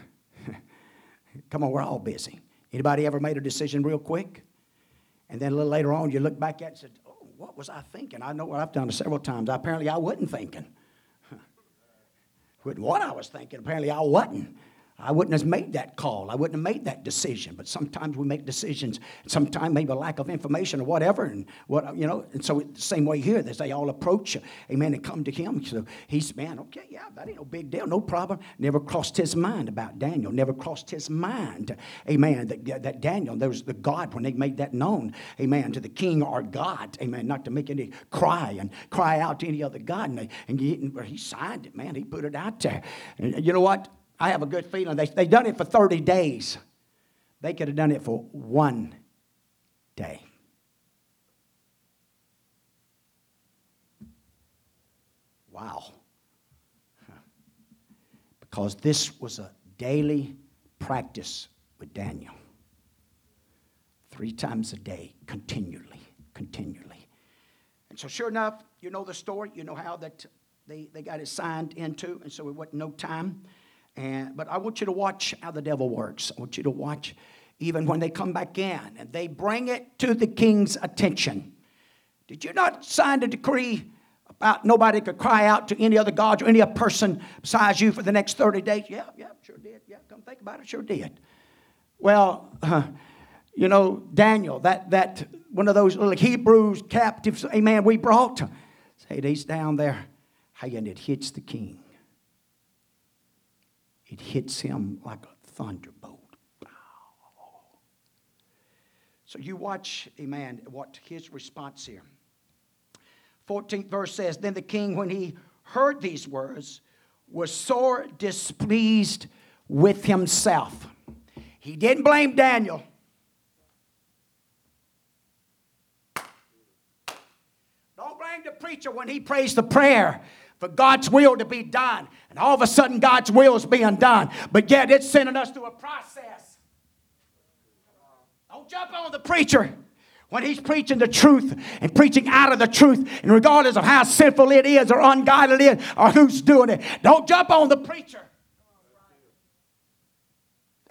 Come on, we're all busy. Anybody ever made a decision real quick? And then a little later on, you look back at it and said, oh, what was I thinking? I know what I've done several times. Apparently, I wasn't thinking. What I was thinking, apparently I wasn't. I wouldn't have made that call. I wouldn't have made that decision. But sometimes we make decisions. Sometimes maybe a lack of information or whatever, and what you know. And so the same way here, as they all approach, Amen, and come to him. So he's man, okay, yeah, that ain't no big deal, no problem. Never crossed his mind about Daniel. Never crossed his mind, Amen. That, that Daniel, there was the God when they made that known, Amen, to the King or God, Amen. Not to make any cry and cry out to any other God, and, they, and he, he signed it, man. He put it out there. And you know what? I have a good feeling. They, they done it for 30 days. They could have done it for one day. Wow. Because this was a daily practice with Daniel. Three times a day, continually, continually. And so, sure enough, you know the story. You know how that they, they got it signed into, and so it wasn't no time. And, but I want you to watch how the devil works. I want you to watch even when they come back in and they bring it to the king's attention. Did you not sign a decree about nobody could cry out to any other gods or any other person besides you for the next 30 days? Yeah, yeah, sure did. Yeah, come think about it, sure did. Well, uh, you know, Daniel, that, that one of those little Hebrews captives, amen, we brought. Say, he's down there. Hey, and it hits the king it hits him like a thunderbolt. So you watch, amen, what his response here. 14th verse says, Then the king, when he heard these words, was sore displeased with himself. He didn't blame Daniel. Don't blame the preacher when he prays the prayer for God's will to be done. And all of a sudden, God's will is being done. But yet, it's sending us through a process. Don't jump on the preacher when he's preaching the truth and preaching out of the truth, and regardless of how sinful it is or ungodly it is or who's doing it, don't jump on the preacher.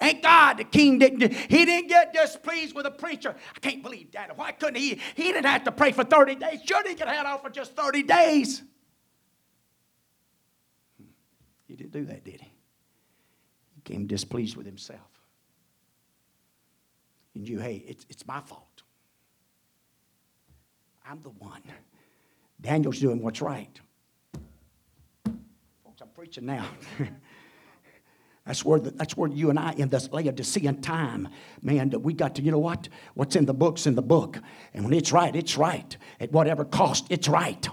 Thank God the king didn't, he didn't get displeased with a preacher. I can't believe that. Why couldn't he? He didn't have to pray for 30 days. Sure, he could have had off for just 30 days. Didn't do that, did he? He came displeased with himself. He knew, hey, it's, it's my fault. I'm the one. Daniel's doing what's right. Folks, I'm preaching now. That's where, the, that's where you and I, in this Laodicean time, man, we got to, you know what? What's in the book's in the book. And when it's right, it's right. At whatever cost, it's right.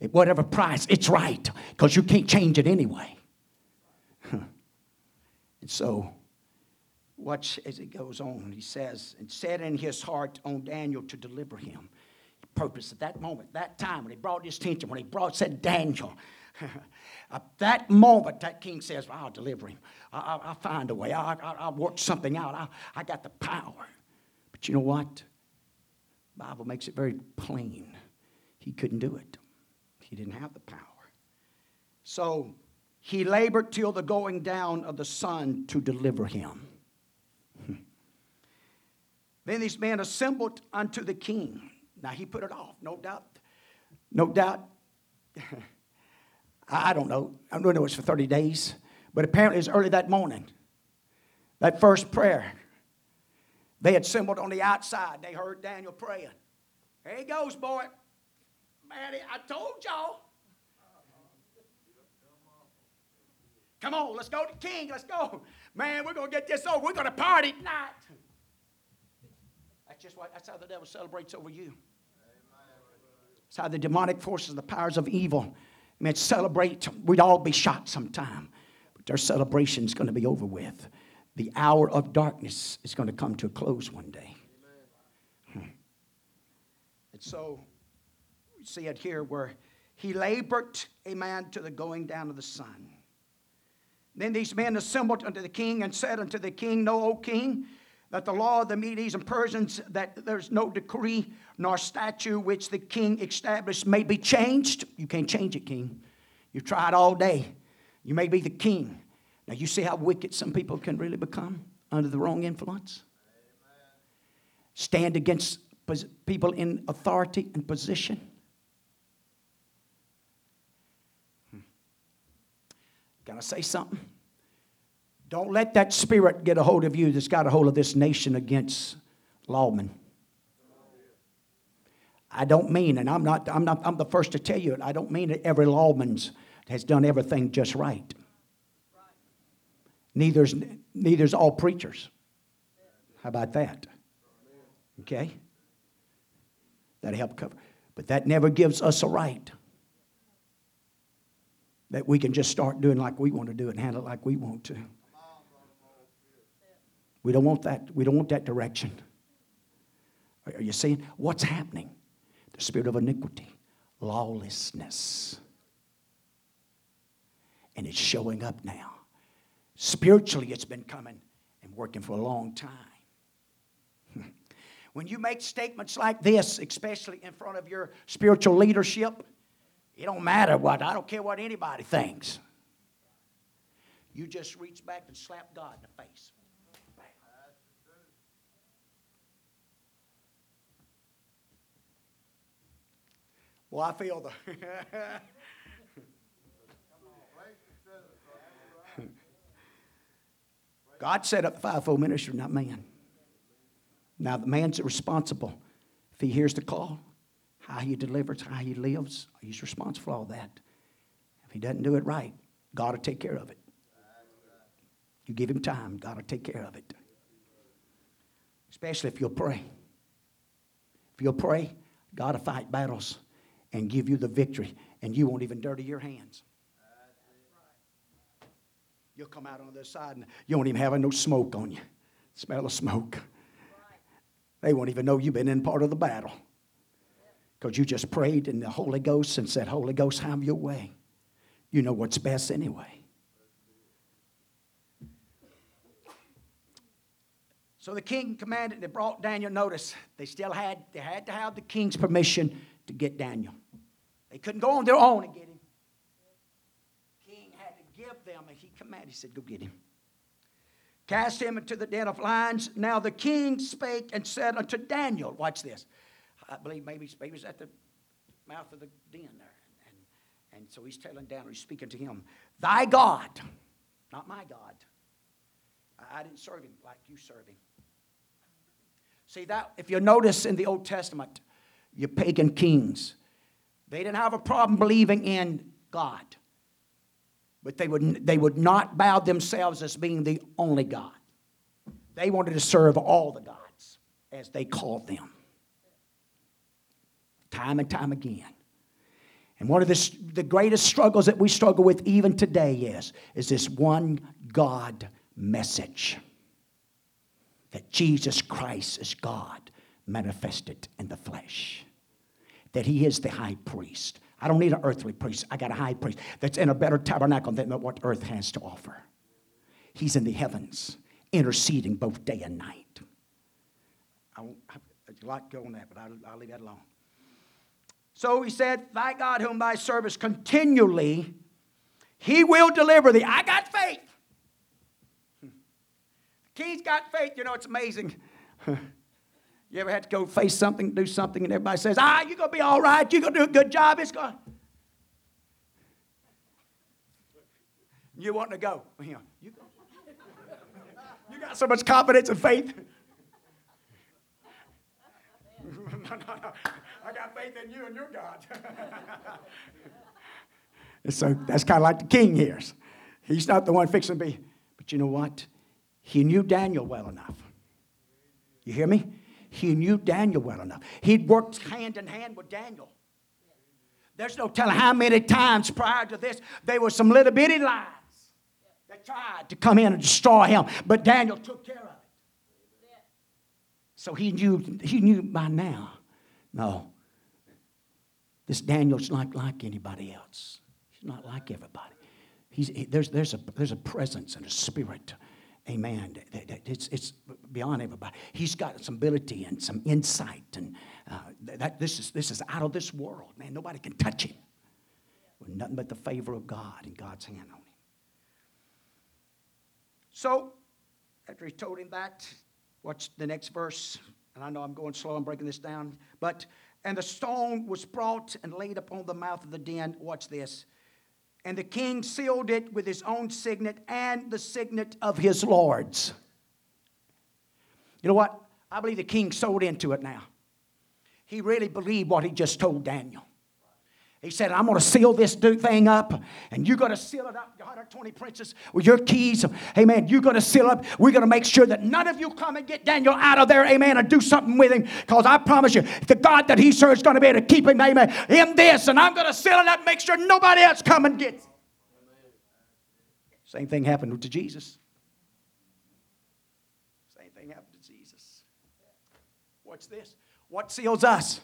At whatever price, it's right. Because you can't change it anyway. And so, watch as it goes on. He says, and set in his heart on Daniel to deliver him. Purpose at that moment, that time, when he brought his attention, when he brought, said Daniel, at that moment, that king says, well, I'll deliver him. I, will find a way. I, will work something out. I, I got the power. But you know what? The Bible makes it very plain. He couldn't do it. He didn't have the power. So he labored till the going down of the sun to deliver him. then these men assembled unto the king. Now he put it off, no doubt. No doubt. I don't know. I don't know it was for 30 days, but apparently it was early that morning. That first prayer. They assembled on the outside. They heard Daniel praying. There he goes, boy. Man, I told y'all. Come on, let's go to King. Let's go. Man, we're going to get this over. We're going to party tonight. That's just why, that's how the devil celebrates over you. It's how the demonic forces, the powers of evil, man, celebrate. We'd all be shot sometime, but their celebration is going to be over with. The hour of darkness is going to come to a close one day. Hmm. And so, we see it here where he labored, a man to the going down of the sun. Then these men assembled unto the king and said unto the king, Know, O king, that the law of the Medes and Persians, that there's no decree nor statute which the king established may be changed. You can't change it, king. You've tried all day. You may be the king. Now, you see how wicked some people can really become under the wrong influence? Stand against people in authority and position. Can I say something? Don't let that spirit get a hold of you that's got a hold of this nation against lawmen. I don't mean, and I'm not, I'm not, I'm the first to tell you it, I don't mean that every lawman has done everything just right. Neither's, neither's all preachers. How about that? Okay? That'll help cover. But that never gives us a right that we can just start doing like we want to do it and handle it like we want to. We don't want that. We don't want that direction. Are you seeing what's happening? The spirit of iniquity, lawlessness. And it's showing up now. Spiritually, it's been coming and working for a long time. when you make statements like this, especially in front of your spiritual leadership, it don't matter what, I don't care what anybody thinks. You just reach back and slap God in the face. Well, I feel the. God set up the fivefold ministry, not man. Now, the man's responsible. If he hears the call, how he delivers, how he lives, he's responsible for all that. If he doesn't do it right, God will take care of it. You give him time, God will take care of it. Especially if you'll pray. If you'll pray, God will fight battles and give you the victory, and you won't even dirty your hands. You'll come out on the other side and you won't even have no smoke on you. Smell of smoke. They won't even know you've been in part of the battle. Because you just prayed in the Holy Ghost and said, Holy Ghost, have your way. You know what's best anyway. So the king commanded, they brought Daniel notice. They still had, they had to have the king's permission to get Daniel. They couldn't go on their own and get him. King had to give them, and he commanded, he said, Go get him. Cast him into the den of lions. Now the king spake and said unto Daniel, Watch this. I believe maybe, maybe was at the mouth of the den there. And, and so he's telling Daniel, he's speaking to him, Thy God, not my God. I, I didn't serve him like you serve him. See that if you notice in the Old Testament, your pagan kings, they didn't have a problem believing in God. But they would, they would not bow themselves as being the only God. They wanted to serve all the gods, as they called them time and time again. And one of the, the greatest struggles that we struggle with even today is, is this one God message that Jesus Christ is God manifested in the flesh, that He is the high priest. I don't need an earthly priest, I got a high priest that's in a better tabernacle than what earth has to offer. He's in the heavens, interceding both day and night. I won't have a lot go on that, but I'll, I'll leave that alone. So he said, Thy God, whom thy service continually, he will deliver thee. I got faith. Key's got faith. You know, it's amazing. you ever had to go face something, do something, and everybody says, Ah, you're going to be all right. You're going to do a good job. It's going You want to go. You, you, you got so much confidence and faith. no, no, no. I got faith in you and your God. and so that's kind of like the king here. He's not the one fixing be. But you know what? He knew Daniel well enough. You hear me? He knew Daniel well enough. He'd worked hand in hand with Daniel. There's no telling how many times prior to this there were some little bitty lies that tried to come in and destroy him, but Daniel took care of it. So he knew, he knew by now, no, this Daniel's not like anybody else. He's not like everybody. He's, there's, there's, a, there's a presence and a spirit Amen. It's, it's beyond everybody. He's got some ability and some insight, and uh, that, this, is, this is out of this world, man. Nobody can touch him with nothing but the favor of God and God's hand on him. So, after he told him that, watch the next verse. And I know I'm going slow, I'm breaking this down. But, and the stone was brought and laid upon the mouth of the den. Watch this and the king sealed it with his own signet and the signet of his lords. You know what? I believe the king sold into it now. He really believed what he just told Daniel. He said, I'm going to seal this thing up, and you're going to seal it up, 120 princes, with your keys. Amen. You're going to seal up. We're going to make sure that none of you come and get Daniel out of there, amen, and do something with him. Because I promise you, the God that he serves is going to be able to keep him, amen, in this. And I'm going to seal it up, make sure nobody else come and gets it. Same thing happened to Jesus. Same thing happened to Jesus. What's this? What seals us?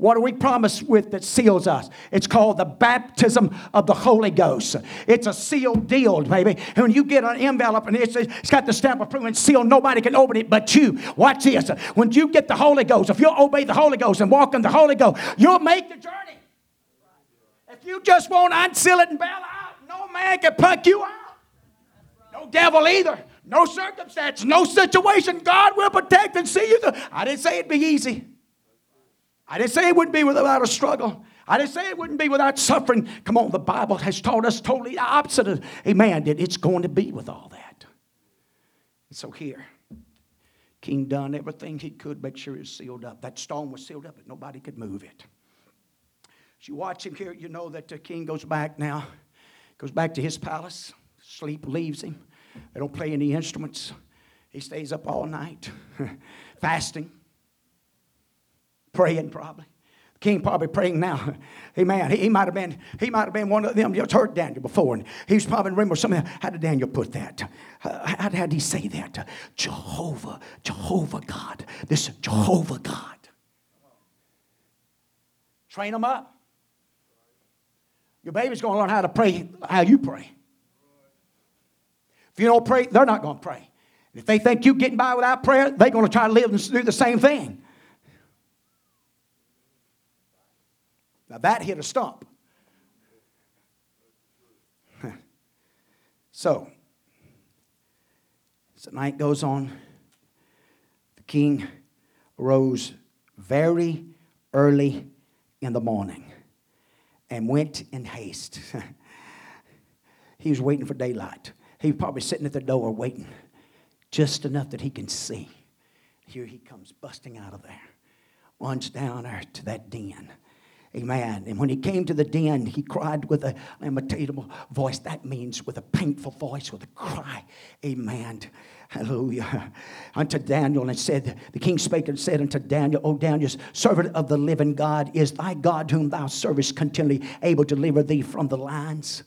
What are we promised with that seals us? It's called the baptism of the Holy Ghost. It's a sealed deal, baby. When you get an envelope and it's, it's got the stamp of approval and seal, nobody can open it but you. Watch this. When you get the Holy Ghost, if you'll obey the Holy Ghost and walk in the Holy Ghost, you'll make the journey. If you just won't unseal it and bail out, no man can punk you out. No devil either. No circumstance, no situation. God will protect and see you through. I didn't say it'd be easy. I didn't say it wouldn't be without a struggle. I didn't say it wouldn't be without suffering. Come on, the Bible has taught us totally the opposite. Amen. That it's going to be with all that. And so here, King done everything he could, make sure it was sealed up. That stone was sealed up, but nobody could move it. As you watch him here, you know that the king goes back now, goes back to his palace. Sleep leaves him. They don't play any instruments. He stays up all night, fasting praying probably. King probably praying now. Amen. He, he might have been, he might have been one of them. You've heard Daniel before, and he was probably remember something. How did Daniel put that? Uh, how, how did he say that? Jehovah, Jehovah God. This Jehovah God. Train them up. Your baby's going to learn how to pray how you pray. If you don't pray, they're not going to pray. If they think you getting by without prayer, they're going to try to live and do the same thing. Now that hit a stump. so, as the night goes on, the king arose very early in the morning and went in haste. he was waiting for daylight. He was probably sitting at the door waiting just enough that he can see. Here he comes busting out of there, runs down there to that den Amen. And when he came to the den, he cried with a lamentably voice. That means with a painful voice, with a cry. Amen. Hallelujah. Unto Daniel, and said, The king spake and said unto Daniel, O Daniel, servant of the living God, is thy God whom thou servest continually able to deliver thee from the lions?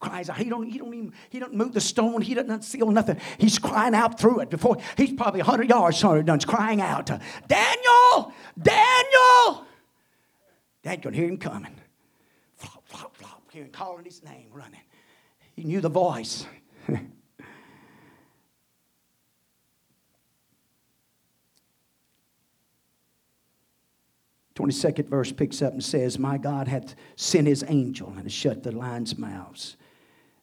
cries out. He don't, he don't even, he don't move the stone. He doesn't seal nothing. He's crying out through it before he's probably 100 yards from it, done crying out, Daniel, Daniel. Dad could hear him coming. Flop, flop, flop. Hear him calling his name, running. He knew the voice. 22nd verse picks up and says, My God hath sent his angel and has shut the lions' mouths,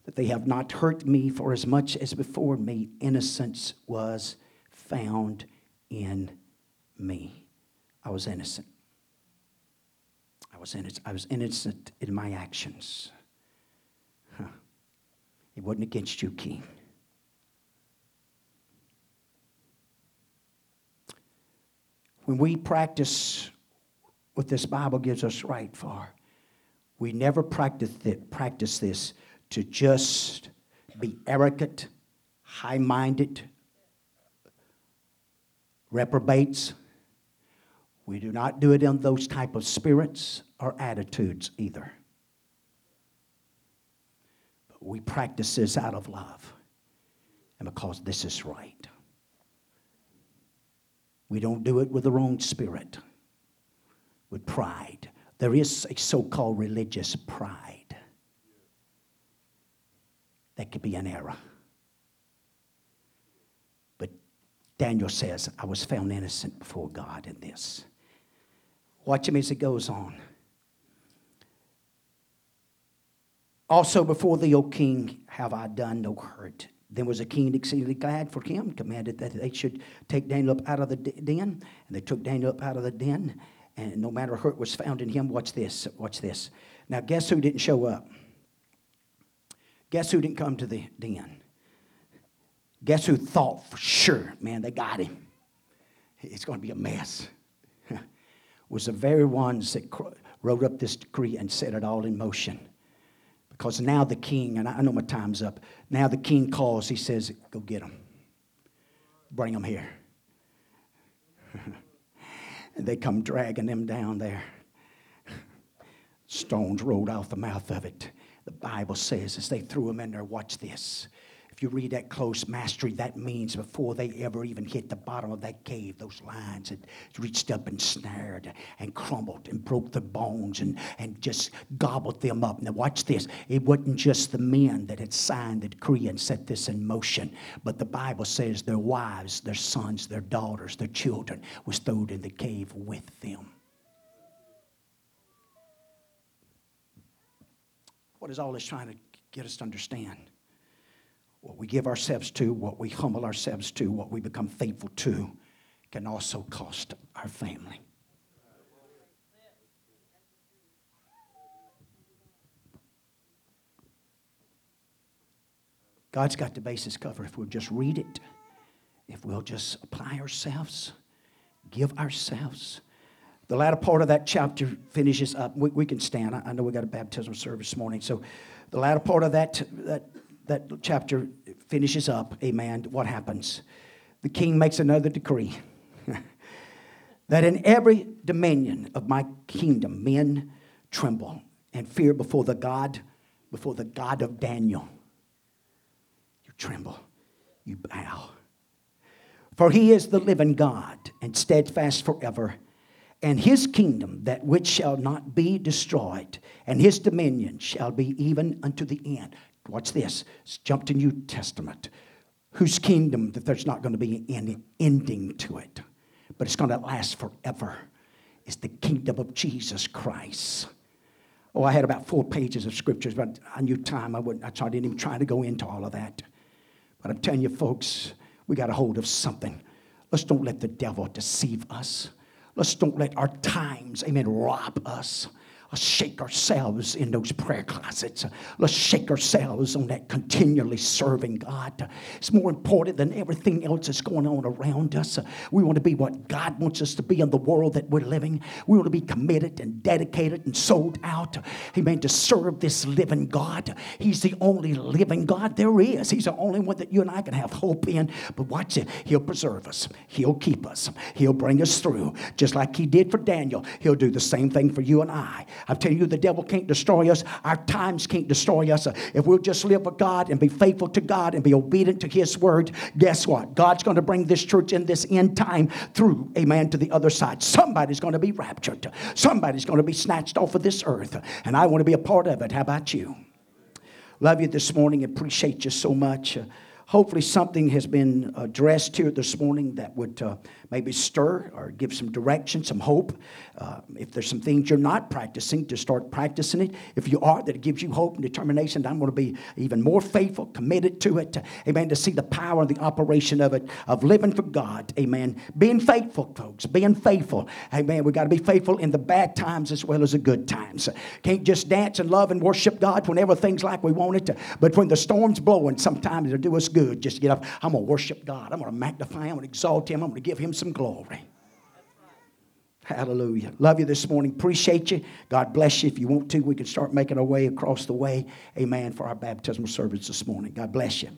that they have not hurt me, for as much as before me innocence was found in me. I was innocent was innocent, I was innocent in my actions. Huh. It wasn't against you, King. When we practice what this Bible gives us right for, we never practice, it, practice this to just be arrogant, high minded, reprobates. We do not do it in those type of spirits or attitudes either. But we practice this out of love and because this is right. We don't do it with the wrong spirit, with pride. There is a so called religious pride that could be an error. But Daniel says, I was found innocent before God in this. Watch him as he goes on. Also, before thee, O king, have I done no hurt. Then was the king exceedingly glad for him, commanded that they should take Daniel up out of the den. And they took Daniel up out of the den, and no matter hurt was found in him. Watch this, watch this. Now, guess who didn't show up? Guess who didn't come to the den? Guess who thought for sure, man, they got him. It's going to be a mess. was the very ones that wrote up this decree and set it all in motion. Because now the king, and I know my time's up, now the king calls, he says, Go get them. Bring them here. they come dragging them down there. Stones rolled off the mouth of it. The Bible says as they threw them in there, watch this. If you read that close mastery, that means before they ever even hit the bottom of that cave, those lions had reached up and snared and crumbled and broke their bones and, and just gobbled them up. Now, watch this. It wasn't just the men that had signed the decree and set this in motion, but the Bible says their wives, their sons, their daughters, their children was thrown in the cave with them. What is all this trying to get us to understand? What we give ourselves to, what we humble ourselves to, what we become faithful to, can also cost our family. God's got the basis covered if we'll just read it, if we'll just apply ourselves, give ourselves. The latter part of that chapter finishes up. We, we can stand. I, I know we got a baptism service this morning. So the latter part of that, that that chapter finishes up, amen, what happens? The king makes another decree that in every dominion of my kingdom men tremble and fear before the God, before the God of Daniel. You tremble, you bow. For he is the living God and steadfast forever, and his kingdom that which shall not be destroyed, and his dominion shall be even unto the end. Watch this. Let's jump to New Testament. Whose kingdom that there's not going to be an ending to it, but it's going to last forever. Is the kingdom of Jesus Christ. Oh, I had about four pages of scriptures, but I knew time. I wouldn't. I didn't even try to go into all of that. But I'm telling you, folks, we got a hold of something. Let's don't let the devil deceive us. Let's don't let our times, amen, rob us. Let's shake ourselves in those prayer closets. Let's shake ourselves on that continually serving God. It's more important than everything else that's going on around us. We want to be what God wants us to be in the world that we're living. We want to be committed and dedicated and sold out. Amen. To serve this living God. He's the only living God there is. He's the only one that you and I can have hope in. But watch it. He'll preserve us. He'll keep us. He'll bring us through. Just like he did for Daniel. He'll do the same thing for you and I. I'm telling you, the devil can't destroy us. Our times can't destroy us. If we'll just live for God and be faithful to God and be obedient to His word, guess what? God's going to bring this church in this end time through, amen, to the other side. Somebody's going to be raptured. Somebody's going to be snatched off of this earth. And I want to be a part of it. How about you? Love you this morning. Appreciate you so much. Hopefully, something has been addressed here this morning that would uh, maybe stir or give some direction, some hope. Uh, if there's some things you're not practicing, to start practicing it. If you are, that it gives you hope and determination. I'm going to be even more faithful, committed to it. Amen. To see the power and the operation of it, of living for God. Amen. Being faithful, folks. Being faithful. Amen. We got to be faithful in the bad times as well as the good times. Can't just dance and love and worship God when everything's like we want it to. But when the storm's blowing, sometimes it'll do us good just get up. I'm going to worship God. I'm going to magnify Him. I'm going to exalt Him. I'm going to give Him some glory. Hallelujah. Love you this morning. Appreciate you. God bless you. If you want to, we can start making our way across the way. Amen. For our baptismal service this morning. God bless you.